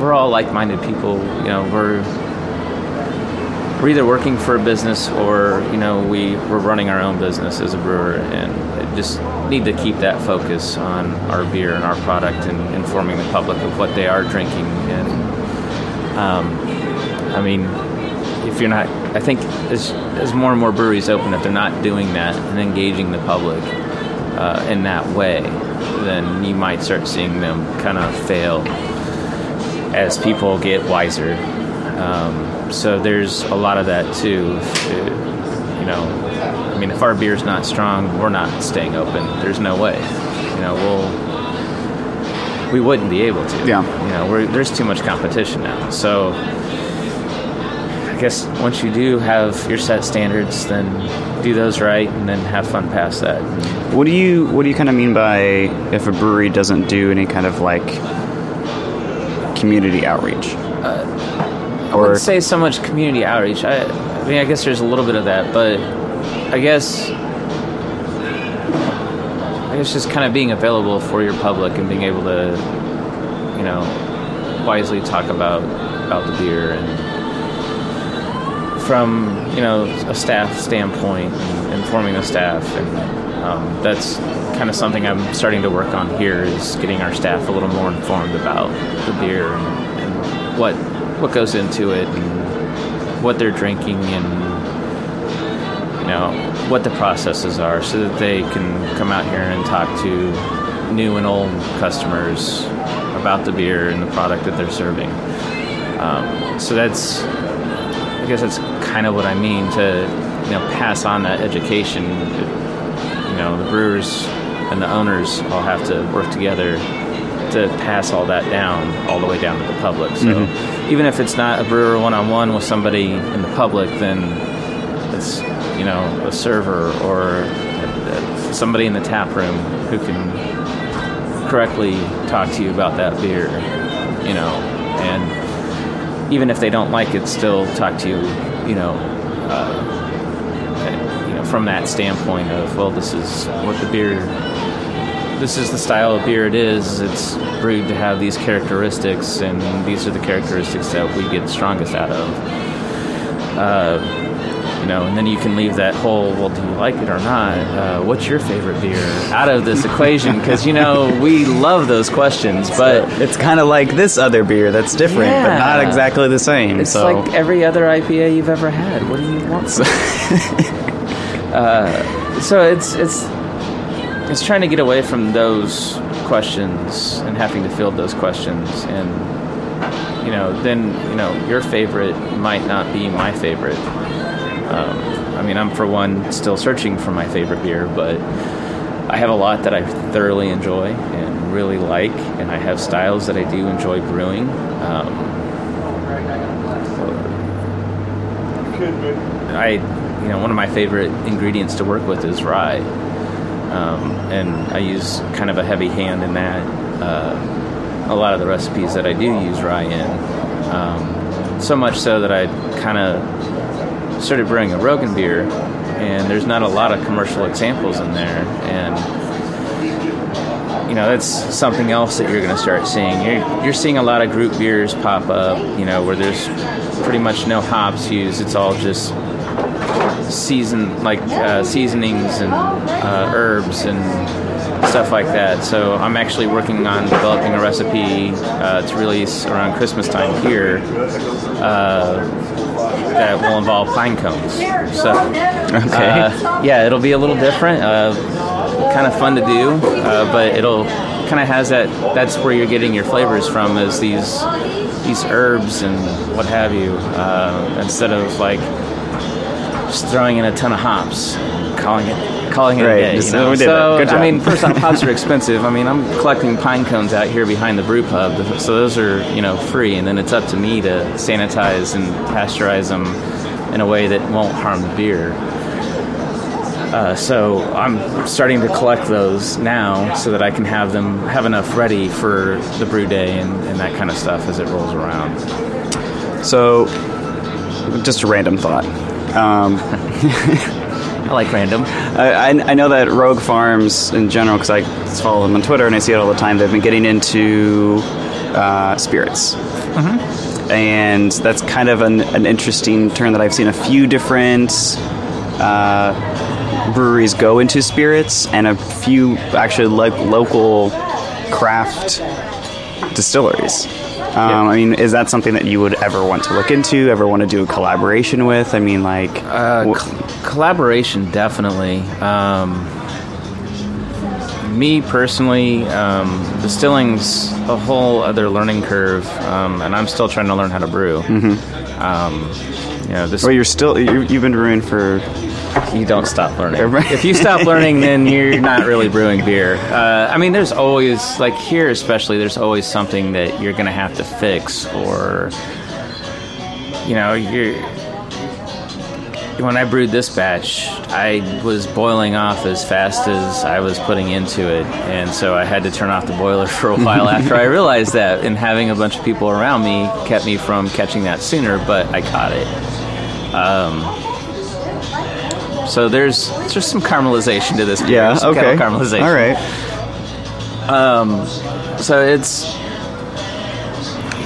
we're all like-minded people. You know, we're we're either working for a business or you know we we're running our own business as a brewer and just need to keep that focus on our beer and our product and informing the public of what they are drinking and um, I mean if you're not I think as as more and more breweries open if they're not doing that and engaging the public uh, in that way then you might start seeing them kind of fail as people get wiser. Um, so there's a lot of that too. You know, mean, if our beer's not strong, we're not staying open. There's no way. You know, we'll we wouldn't be able to. Yeah. You know, we're, there's too much competition now. So I guess once you do have your set standards, then do those right, and then have fun past that. What do you What do you kind of mean by if a brewery doesn't do any kind of like community outreach? Uh, I wouldn't say so much community outreach. I, I mean, I guess there's a little bit of that, but I guess I guess just kind of being available for your public and being able to, you know, wisely talk about about the beer and from you know a staff standpoint, and informing the staff, and um, that's kind of something I'm starting to work on here is getting our staff a little more informed about the beer and, and what what goes into it and what they're drinking and know what the processes are so that they can come out here and talk to new and old customers about the beer and the product that they're serving. Um, so that's i guess that's kind of what i mean to you know pass on that education. You know the brewers and the owners all have to work together to pass all that down all the way down to the public. So even if it's not a brewer one-on-one with somebody in the public then it's you know a server or somebody in the tap room who can correctly talk to you about that beer you know and even if they don't like it still talk to you you know uh, you know from that standpoint of well this is what the beer this is the style of beer it is. It's brewed to have these characteristics and these are the characteristics that we get strongest out of. Uh, you know, and then you can leave that whole, well, do you like it or not? Uh, what's your favorite beer out of this equation? Because, you know, we love those questions, but It's kind of like this other beer that's different, but not exactly the same. it's so like every other IPA you've ever had. What do you want? [LAUGHS] uh, so it's, it's, it's trying to get away from those questions and having to field those questions and you know then you know your favorite might not be my favorite um, i mean i'm for one still searching for my favorite beer but i have a lot that i thoroughly enjoy and really like and i have styles that i do enjoy brewing. Um, i you know one of my favorite ingredients to work with is rye. Um, and I use kind of a heavy hand in that. Uh, a lot of the recipes that I do use rye in, um, so much so that I kind of started brewing a Roggen beer, and there's not a lot of commercial examples in there, and you know that's something else that you're going to start seeing. You're, you're seeing a lot of gruit beers pop up, you know, where there's pretty much no hops used. It's all just season like uh, seasonings and uh, herbs and stuff like that. So I'm actually working on developing a recipe uh, to release around Christmas time here uh, that will involve pine cones. So Okay. uh, yeah, it'll be a little different. Uh, kind of fun to do, uh, but it'll kind of has that. That's where you're getting your flavors from, is these these herbs and what have you, uh, instead of like just throwing in a ton of hops, and calling it calling it Right, a day. you know? we did so. Good job. I mean, first off, hops are [LAUGHS] expensive. I mean, I'm collecting pine cones out here behind the brew pub, so those are you know free, and then it's up to me to sanitize and pasteurize them in a way that won't harm the beer. Uh, so I'm starting to collect those now so that I can have them have enough ready for the brew day and, and that kind of stuff as it rolls around. So, just a random thought. Um, [LAUGHS] I like random. I, I, know that Rogue Farms in general, because I follow them on Twitter and I see it all the time. They've been getting into uh, spirits, and that's kind of an, an interesting turn that I've seen a few different uh, breweries go into spirits, and a few actually like local craft distilleries. Um, I mean, is that something that you would ever want to look into? Ever want to do a collaboration with? I mean, like, Uh, wh- col- collaboration, definitely. Um, me personally, um, distilling's a whole other learning curve, um, and I'm still trying to learn how to brew. Mm-hmm. Um, you know, this well, you're still you've been brewing for you don't stop learning. If you stop [LAUGHS] learning, then you're not really brewing beer. Uh, I mean, there's always, like here especially, there's always something that you're going to have to fix, or you know, you're when I brewed this batch, I was boiling off as fast as I was putting into it, and so I had to turn off the boiler [LAUGHS] for a while after I realized that. And having a bunch of people around me kept me from catching that sooner, but I caught it. Um, so there's just some caramelization to this. beer, Yeah. some Okay. caramelization. All right. Um, So it's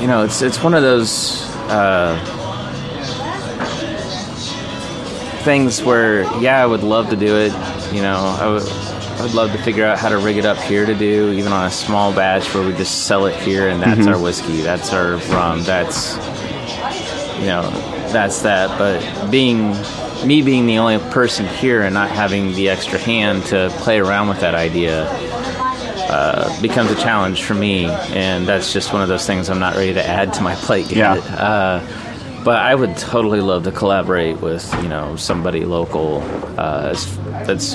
you know it's it's one of those uh, things where yeah I would love to do it. You know I would I would love to figure out how to rig it up here to do even on a small batch where we just sell it here and that's our whiskey, that's our rum, that's you know that's that. But being me being the only person here and not having the extra hand to play around with that idea uh, becomes a challenge for me, and that's just one of those things I'm not ready to add to my plate Yeah. yet. Uh, but I would totally love to collaborate with you know somebody local uh, that's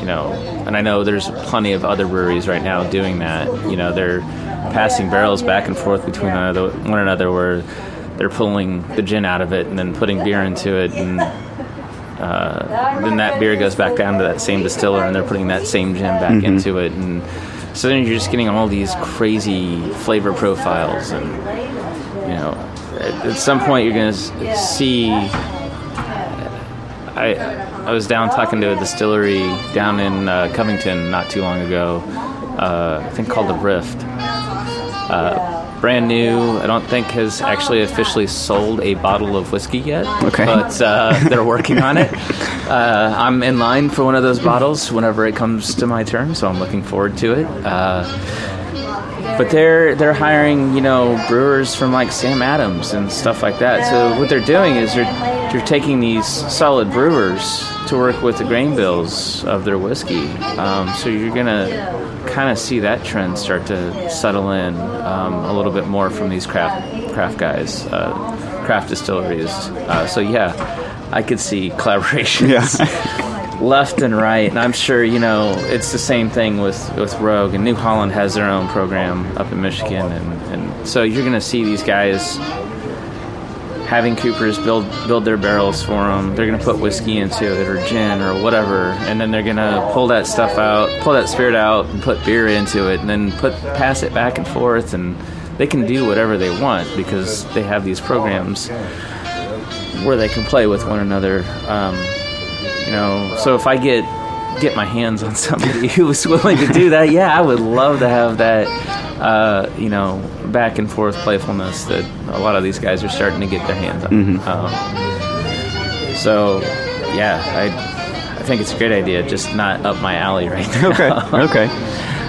you know, and I know there's plenty of other breweries right now doing that. You know, they're passing barrels back and forth between one another, one another where they're pulling the gin out of it and then putting beer into it and uh, then that beer goes back down to that same distiller and they're putting that same gin back into it. And so then you're just getting all these crazy flavor profiles and you know at, at some point you're going to see I I was down talking to a distillery down in uh, Covington not too long ago uh, I think called the Rift brand new. I don't think has actually officially sold a bottle of whiskey yet. Okay. but uh, they're working on it. [LAUGHS] Uh, I'm in line for one of those bottles whenever it comes to my turn, so I'm looking forward to it. Uh, but they're they're hiring you know brewers from like Sam Adams and stuff like that. So what they're doing is they're you're taking these solid brewers to work with the grain bills of their whiskey. Um, so you're gonna kind of see that trend start to settle in um, a little bit more from these craft craft guys, uh, craft distilleries. Uh, so yeah, I could see [LAUGHS] collaborations Yeah. [LAUGHS] left and right, and I'm sure you know it's the same thing with with Rogue and New Holland has their own program up in Michigan, and, and so you're gonna see these guys having Coopers build build their barrels for them. They're gonna put whiskey into it or gin or whatever, and then they're gonna pull that stuff out, pull that spirit out, and put beer into it, and then put pass it back and forth, and they can do whatever they want because they have these programs where they can play with one another. Um, you know, so if I get get my hands on [LAUGHS] somebody who's willing to do that, yeah, I would love to have that. Uh, you know, back and forth playfulness that a lot of these guys are starting to get their hands on. Um, so, yeah, I I think it's a great idea, just not up my alley right now. Okay. [LAUGHS] okay.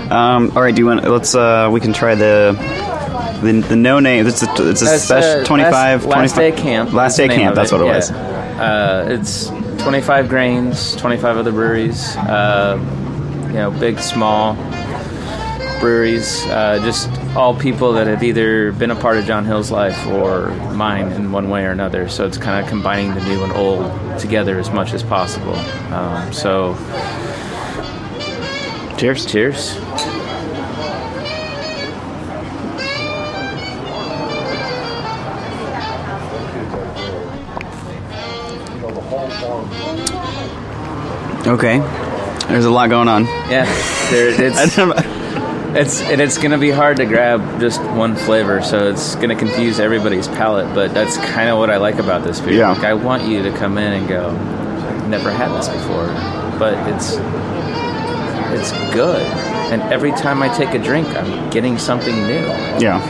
Um, all right. Do you want? Let's. Uh, we can try the. The, the no name. It's a, it's a That's, special uh, 25, last, last 25 day of camp. Last day of camp. That's what it was. Uh, it's 25 grains, 25 other breweries. Uh, you know, big, small breweries. Uh, just all people that have either been a part of John Hill's life or mine in one way or another. So it's kind of combining the new and old together as much as possible. Um, so, cheers! Cheers! Okay. There's a lot going on. Yeah, there, it's. [LAUGHS] I don't know. It's and it's gonna be hard to grab just one flavor, so it's gonna confuse everybody's palate. But that's kind of what I like about this beer. Yeah. Like I want you to come in and go, never had this before, but it's it's good. And every time I take a drink, I'm getting something new. Yeah.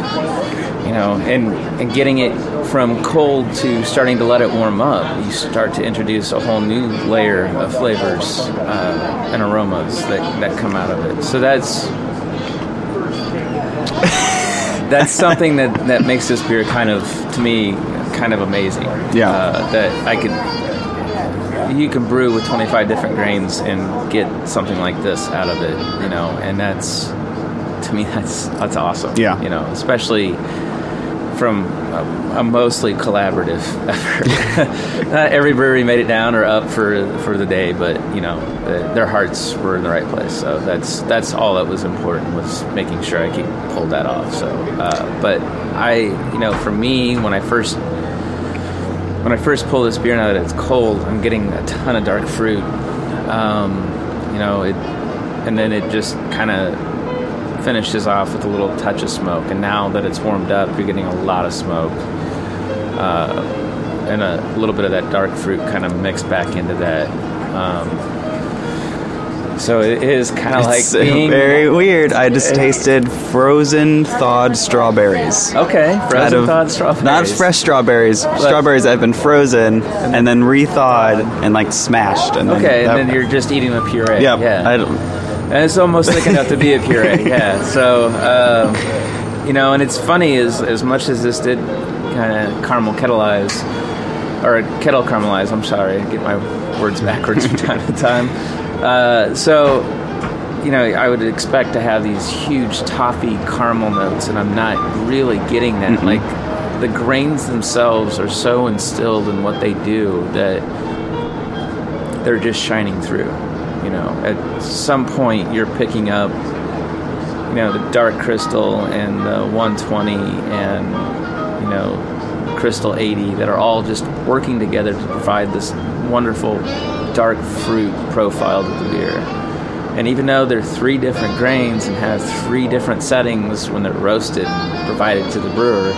You know, and and getting it from cold to starting to let it warm up, you start to introduce a whole new layer of flavors uh, and aromas that, that come out of it. So that's [LAUGHS] that's something that, that makes this beer kind of to me kind of amazing. Yeah. uh, that I could you can brew with 25 different grains and get something like this out of it. You know, and that's to me [LAUGHS] that's that's awesome. Yeah. you know, especially from a, a mostly collaborative effort. [LAUGHS] Not every brewery made it down or up for for the day, but you know the, their hearts were in the right place. So that's that's all that was important was making sure I could pull that off. So, uh, but I, you know, for me when I first when I first pull this beer, now that it's cold, I'm getting a ton of dark fruit. Um, you know, it, and then it just kind of finishes off with a little touch of smoke. And now that it's warmed up, you're getting a lot of smoke. Uh, and a little bit of that dark fruit kind of mixed back into that. Um, so it is kind of like It's being very weird. I just tasted frozen thawed strawberries. okay. Frozen of- thawed strawberries. Not fresh strawberries. strawberries that have been frozen and then rethawed and like smashed. And then Okay, that- and then you're just eating the puree. yeah. yeah. I don't, and it's almost thick enough to be a puree. [LAUGHS] Yeah. So, um, you know, and it's funny as as much as this did kind of caramel kettleize or kettle caramelize. I'm sorry, I get my words backwards from time to time. Uh, so, you know, I would expect to have these huge toffee caramel notes, and I'm not really getting that. Like, the grains themselves are so instilled in what they do that they're just shining through. You know, at some point you're picking up, you know, the dark crystal and the 120 and you know, crystal 80 that are all just working together to provide this wonderful dark fruit profile to the beer. And even though they're three different grains and have three different settings when they're roasted and provided to the brewer,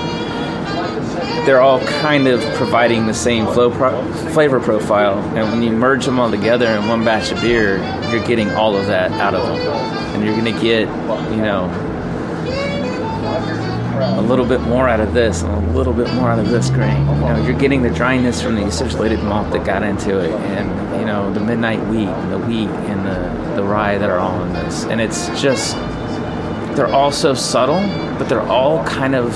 they're all kind of providing the same flow pro- flavor profile. And when you merge them all together in one batch of beer, you're getting all of that out of them. And you're going to get, you know, a little bit more out of this and a little bit more out of this grain. You know, you're getting the dryness from the acidulated malt that got into it, and you know the midnight wheat and the wheat and the the rye that are all in this. And it's just they're all so subtle, but they're all kind of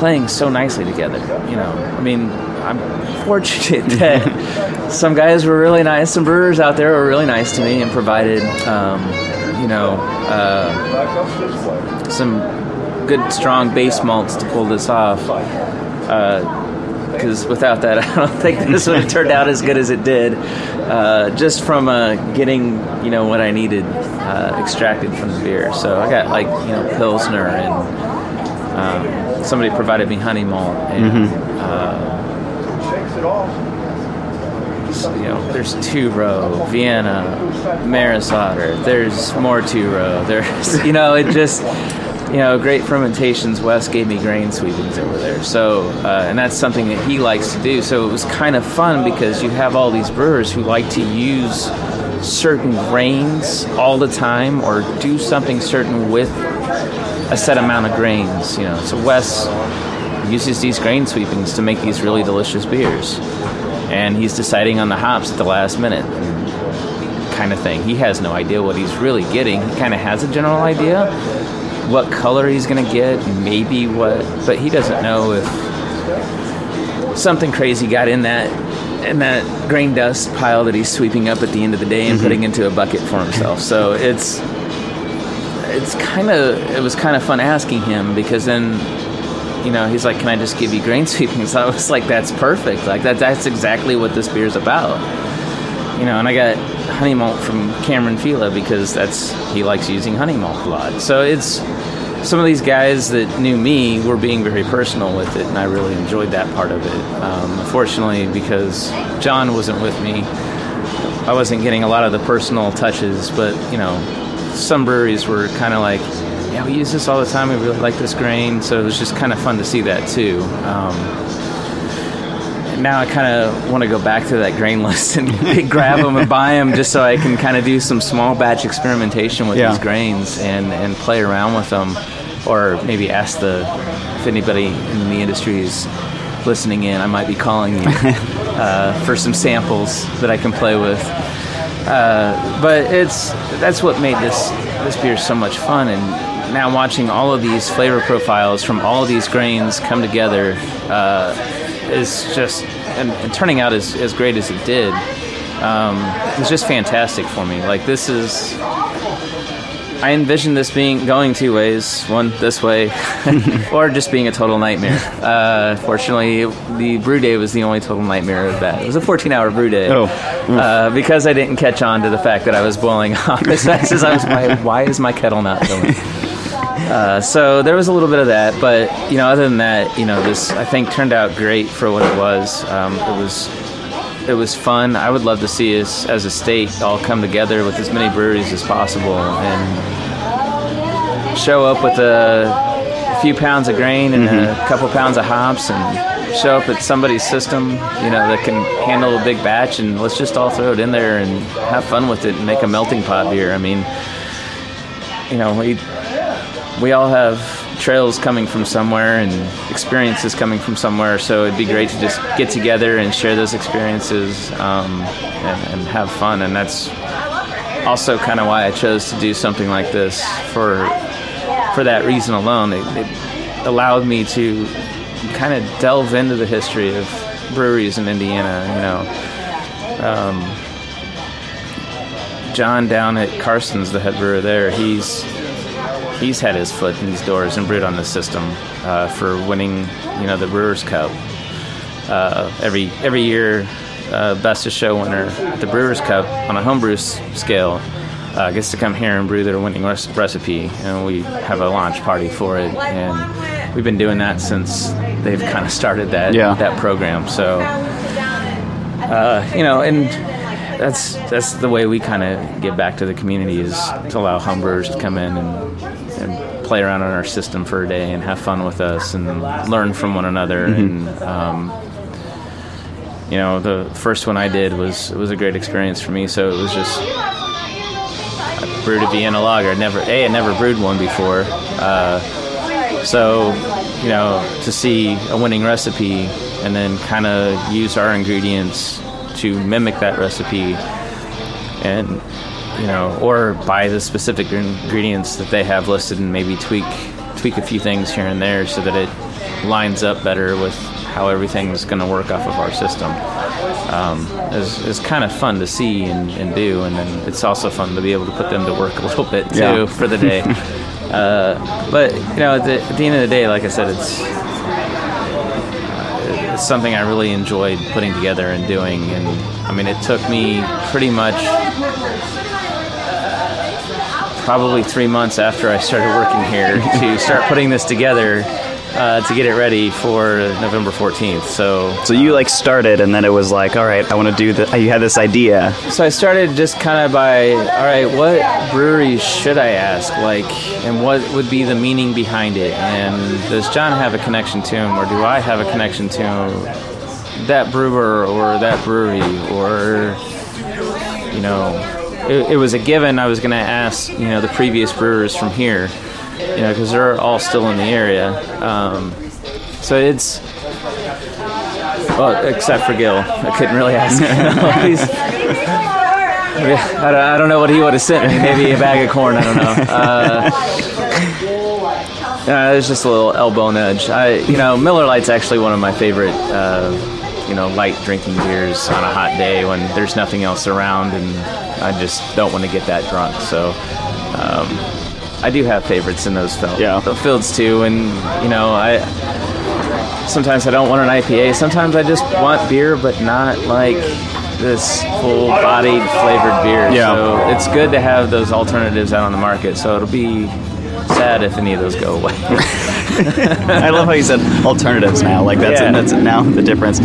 playing so nicely together. You know, I mean, I'm fortunate [LAUGHS] that some guys were really nice, some brewers out there were really nice to me and provided, um, you know, uh, some good, strong base malts to pull this off. Because without that, [LAUGHS] I don't think this would have turned out as good as it did. Uh, just from uh, getting, you know, what I needed uh, extracted from the beer. So I got like, you know, pilsner and um, somebody provided me honey malt and uh, so, you know there's two row vienna maris otter there's more two row. [LAUGHS] There's you know it just you know great fermentations. Wes gave me grain sweepings over there. So uh, and that's something that he likes to do. So it was kind of fun because you have all these brewers who like to use certain grains all the time or do something certain with a set amount of grains. You know, so Wes uses these grain sweepings to make these really delicious beers, and he's deciding on the hops at the last minute, kind of thing. He has no idea what he's really getting. He kind of has a general idea what color he's going to get, maybe what, but he doesn't know if something crazy got in that in that grain dust pile that he's sweeping up at the end of the day and mm-hmm. putting into a bucket for himself. So it's it's kind of it was kind of fun asking him because then you know he's like can i just give you grain sweeping so i was like that's perfect. Like that that's exactly what this beer's about. You know and i got honey malt from cameron fila because that's he likes using honey malt a lot. So it's some of these guys that knew me were being very personal with it and i really enjoyed that part of it. Um, unfortunately because john wasn't with me i wasn't getting a lot of the personal touches but you know some breweries were kind of like, yeah, we use this all the time. We really like this grain, so it was just kind of fun to see that too. Um, now I kind of want to go back to that grain [LAUGHS] list and [LAUGHS] grab them and buy them just so I can kind of do some small batch experimentation with Yeah. these grains and and play around with them, or maybe ask the if anybody in the industry is listening in, I might be calling you [LAUGHS] uh, for some samples that I can play with. Uh, but it's that's what made this this beer so much fun. And now watching all of these flavor profiles from all of these grains come together uh, is just and, and turning out as, as great as it did um, it's just fantastic for me. Like this is I envisioned this being going two ways one this way [LAUGHS] or just being a total nightmare uh, fortunately the brew day was the only total nightmare of that it was a 14 hour brew day Oh. uh, because I didn't catch on to the fact that I was boiling [LAUGHS] off as fast as I was. Why, why is my kettle not going? [LAUGHS] Uh, so there was a little bit of that, but you know, other than that, you know, this I think turned out great for what it was. Um, it was it was fun. I would love to see us as a state all come together with as many breweries as possible and show up with a few pounds of grain and a mm-hmm. couple pounds of hops and show up at somebody's system, you know, that can handle a big batch and let's just all throw it in there and have fun with it and make a melting pot beer. I mean, you know, we we all have trails coming from somewhere and experiences coming from somewhere. So it'd be great to just get together and share those experiences um, and, and have fun. And that's also kind of why I chose to do something like this for for that reason alone. It, it allowed me to kind of delve into the history of breweries in Indiana. You know. Um, John down at Carson's, the head brewer there, he's he's had his foot in these doors and brewed on the system uh, for winning, you know, the Brewers Cup. Uh, every every year, uh, best of show winner at the Brewers Cup on a homebrew s- scale uh, gets to come here and brew their winning res- recipe, and we have a launch party for it. And we've been doing that since they've kind of started that Yeah. that program. So, uh, you know, and that's that's the way we kind of get back to the community is to allow homebrewers to come in and play around on our system for a day and have fun with us and learn from one another. And um, you know the first one I did was it was a great experience for me. So it was just I brewed a Vienna lager. I never a I never brewed one before. Uh, so you know to see a winning recipe and then kind of use our ingredients to mimic that recipe and you know or buy the specific ingredients that they have listed and maybe tweak tweak a few things here and there so that it lines up better with how everything's going to work off of our system um, is, is kind of fun to see and, and do and then it's also fun to be able to put them to work a little bit too Yeah. for the day [LAUGHS] uh, but you know at the, at the end of the day like i said it's it's something I really enjoyed putting together and doing. And I mean, it took me pretty much probably three months after I started working here [LAUGHS] to start putting this together uh, to get it ready for November 14th. So, So you like started, and then it was like, all right, I want to do the. You had this idea. so I started just kind of by, all right, what breweries should I ask? Like, and what would be the meaning behind it? And does John have a connection to him, or do I have a connection to that brewer or that brewery? Or, you know, it, it was a given I was going to ask, you know, the previous brewers from here, you know, because they're all still in the area. Um, so it's, well, except for Gil. I couldn't really ask him. [LAUGHS] [LAUGHS] I don't, I don't know what he would have sent me. Maybe a bag of corn. I don't know. [LAUGHS] Uh, uh, it's just a little elbow nudge. I, you know, Miller Lite's actually one of my favorite, uh, you know, light drinking beers on a hot day when there's nothing else around, and I just don't want to get that drunk. So, um, I do have favorites in those fields. Yeah. the fields too, and you know, I sometimes I don't want an IPA. Sometimes I just want beer, but not like this full-bodied flavored beer. Yeah. So it's good to have those alternatives out on the market. So it'll be sad if any of those go away. [LAUGHS] [LAUGHS] I love how you said alternatives now. Like that's Yeah. that's now the difference.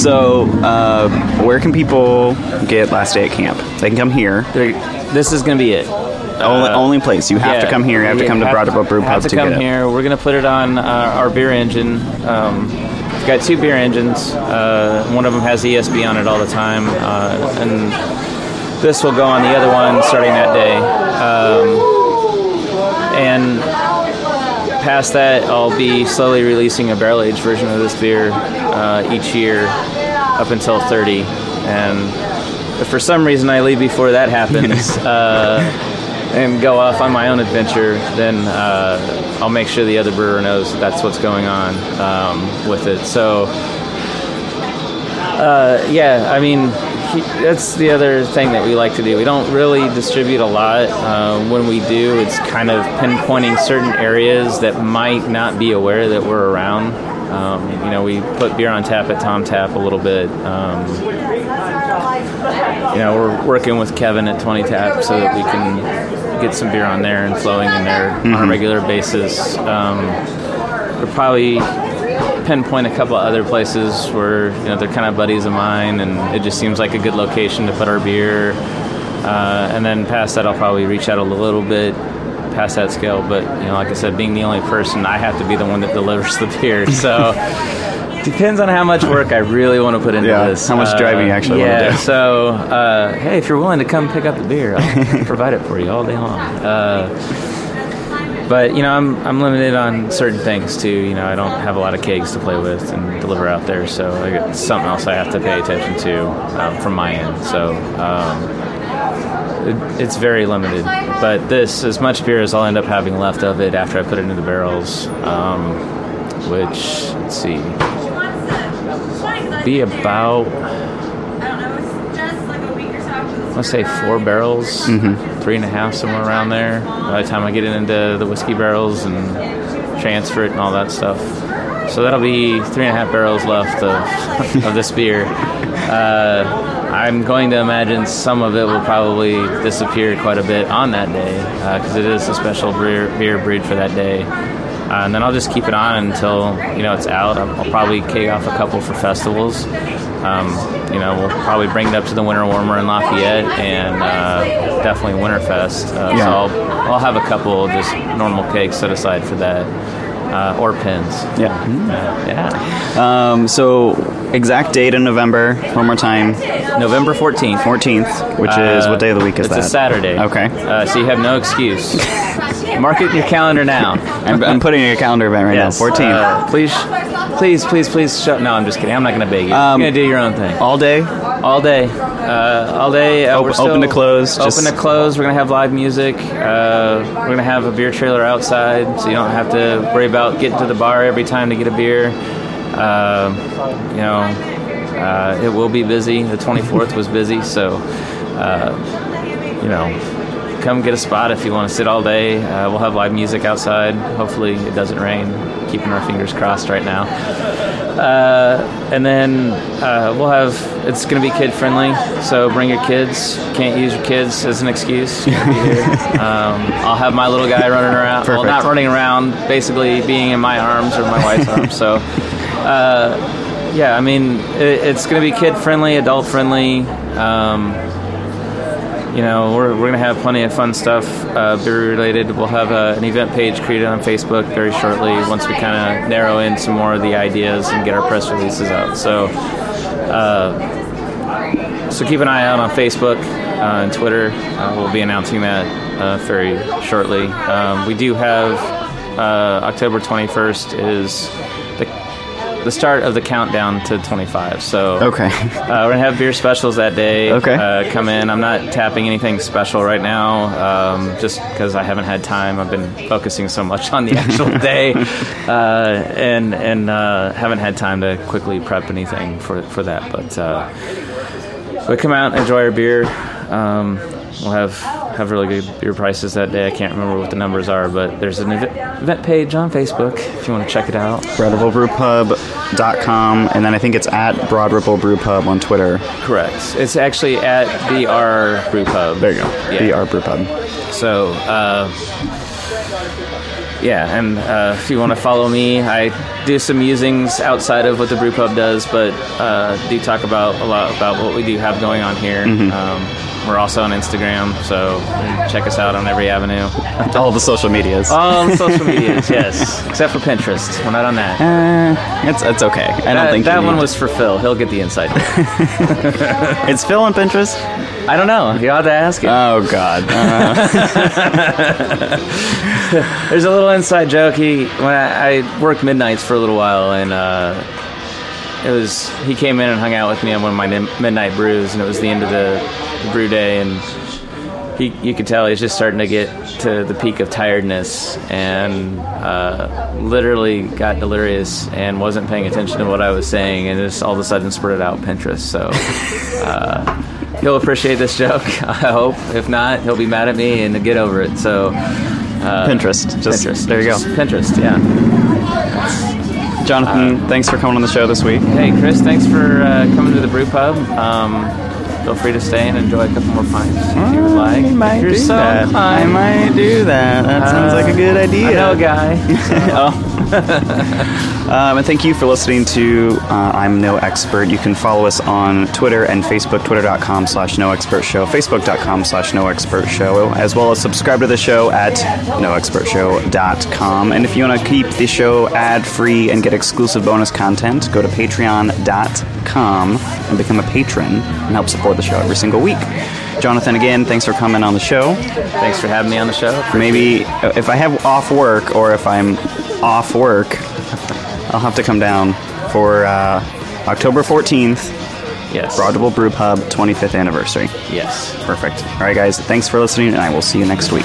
So, uh, where can people get Last Day at Camp? They can come here. There- this is going to be it. only, Uh, only place you have to come here. You have to come to Broad Ripple Brew have Pub to to come get it. here. We're gonna put it on uh, our beer engine. Um, we've got two beer engines. Uh, one of them has ESB on it all the time, uh, and this will go on the other one starting that day. Um, and past that, I'll be slowly releasing a barrel aged version of this beer uh, each year up until 30. And if for some reason I leave before that happens [LAUGHS] uh, and go off on my own adventure, then uh, I'll make sure the other brewer knows that that's what's going on um, with it. So, uh, yeah, I mean, that's the other thing that we like to do. We don't really distribute a lot. Uh, when we do, it's kind of pinpointing certain areas that might not be aware that we're around. Um, you know, we put beer on tap at Tom Tap a little bit. Um, you know, we're working with Kevin at 20 Tap so that we can get some beer on there and flowing in there on a regular basis. Um, we'll probably pinpoint a couple of other places where you know they're kind of buddies of mine, and it just seems like a good location to put our beer. Uh, and then past that, I'll probably reach out a little bit past that scale. But you know, like I said, being the only person, I have to be the one that delivers the beer. [LAUGHS] So depends on how much work I really want to put into Yeah, this. how much driving you actually yeah, do. So uh, hey, if you're willing to come pick up the beer, I'll [LAUGHS] provide it for you all day long. But you know, I'm I'm limited on certain things too. You know, I don't have a lot of kegs to play with and deliver out there, so I got something else I have to pay attention to um, from my end. So. Um, it, it's very limited, but this, as much beer as I'll end up having left of it after I put it into the barrels, um, which let's see, be about let's say four barrels, three and a half, somewhere around there. By the time I get it into the whiskey barrels and transfer it and all that stuff. So that'll be three and a half barrels left of, [LAUGHS] of this beer. Uh, I'm going to imagine some of it will probably disappear quite a bit on that day because it is a special beer, beer brewed for that day. Uh, and then I'll just keep it on until you know it's out. I'll, I'll probably keg off a couple for festivals. Um, you know, we'll probably bring it up to the Winter Warmer in Lafayette and uh, definitely Winterfest. Uh, Yeah. So I'll, I'll have a couple just normal cakes set aside for that, uh, or pins. Yeah. Yeah. Um, so exact date in November. One more time. November 14th. 14th, which is what day of the week is it's that? It's a Saturday. Okay. Uh, so you have no excuse. [LAUGHS] Mark it in your calendar now. I'm, I'm putting in a calendar event right Yes. now. 14th. Uh, please, please, please, please. Show, no, I'm just kidding. I'm not going to beg you. Um, You're going to do your own thing. All day. All day. Uh, all day. Uh, Open- open to close, Open just- to close. We're going to have live music. Uh, we're going to have a beer trailer outside, so you don't have to worry about getting to the bar every time to get a beer. Uh, you know, uh, it will be busy. The 24th was busy, so uh, you know, come get a spot if you want to sit all day. Uh, we'll have live music outside. Hopefully, it doesn't rain. Keeping our fingers crossed right now. Uh, and then uh, we'll have it's going to be kid friendly, so bring your kids. Can't use your kids as an excuse. You'll be here. um, I'll have my little guy running around. Well, not running around, basically being in my arms or my wife's [LAUGHS] arms. So, uh, yeah, I mean, it, it's going to be kid friendly, adult friendly. Um, you know, we're, we're going to have plenty of fun stuff uh, beer related. We'll have uh, an event page created on Facebook very shortly once we kind of narrow in some more of the ideas and get our press releases out. So, uh, so keep an eye out on Facebook uh, and Twitter. Uh, we'll be announcing that uh, very shortly. Um, we do have October 21st is the start of the countdown to 25. So Okay. uh, we're gonna have beer specials that day. Okay. Uh, come in. I'm not tapping anything special right now, um, just because I haven't had time. I've been focusing so much on the actual [LAUGHS] day, uh, and and uh, haven't had time to quickly prep anything for for that. But uh, we come out, enjoy our beer. Um, we'll have have really good beer prices that day. I can't remember what the numbers are, but there's an event, event page on Facebook if you want to check it out. BroadRippleBrewPub.com, and then I think it's at Broad Ripple Brew Pub on Twitter. Correct. It's actually at BR Brew Pub. There you go. Yeah. BR Brew Pub. So, uh, yeah, and uh, if you want to follow me, I do some musings outside of what the brew pub does, but uh, do talk about a lot about what we do have going on here. Um, we're also on Instagram, so check us out on every avenue. [LAUGHS] All the social medias. All on social [LAUGHS] medias, yes, except for Pinterest. We're not on that. Uh, it's it's okay. I don't think that one was for Phil. He'll get the inside. [LAUGHS] It's Phil on Pinterest. I don't know. You ought to ask him. Oh God. Uh, There's a little inside joke. He when I, I worked midnights for a little while, and uh, it was he came in and hung out with me on one of my midnight brews, and it was the end of the, brew day, and he you could tell he's just starting to get to the peak of tiredness, and uh, literally got delirious and wasn't paying attention to what I was saying, and just all of a sudden spurted out Pinterest. So. Uh, He'll appreciate this joke, [LAUGHS] I hope. If not, he'll be mad at me and get over it. So, uh, Pinterest. Just Pinterest. there you go. Pinterest, yeah. Jonathan, thanks for coming on the show this week. Hey, Chris, thanks for uh, coming to the brew pub. Um, feel free to stay and enjoy a couple more pints if you would like. I might do so that. I might do that. That sounds like a good idea. I know guy. [LAUGHS] [LAUGHS] [LAUGHS] Um, and thank you for listening to uh, I'm No Expert. You can follow us on Twitter and Facebook, twitter.com slash No Expert Show, facebook.com slash No Expert Show, as well as subscribe to the show at NoExpertShow.com. And if you want to keep the show ad free and get exclusive bonus content, go to patreon.com and become a patron and help support the show every single week. Jonathan, again, thanks for coming on the show. Thanks for having me on the show. Maybe if I have off work or if I'm off work, I'll have to come down for uh, October 14th, Yes. Broad Ripple Brew Pub 25th anniversary. Yes. Perfect. All right, guys, thanks for listening, and I will see you next week.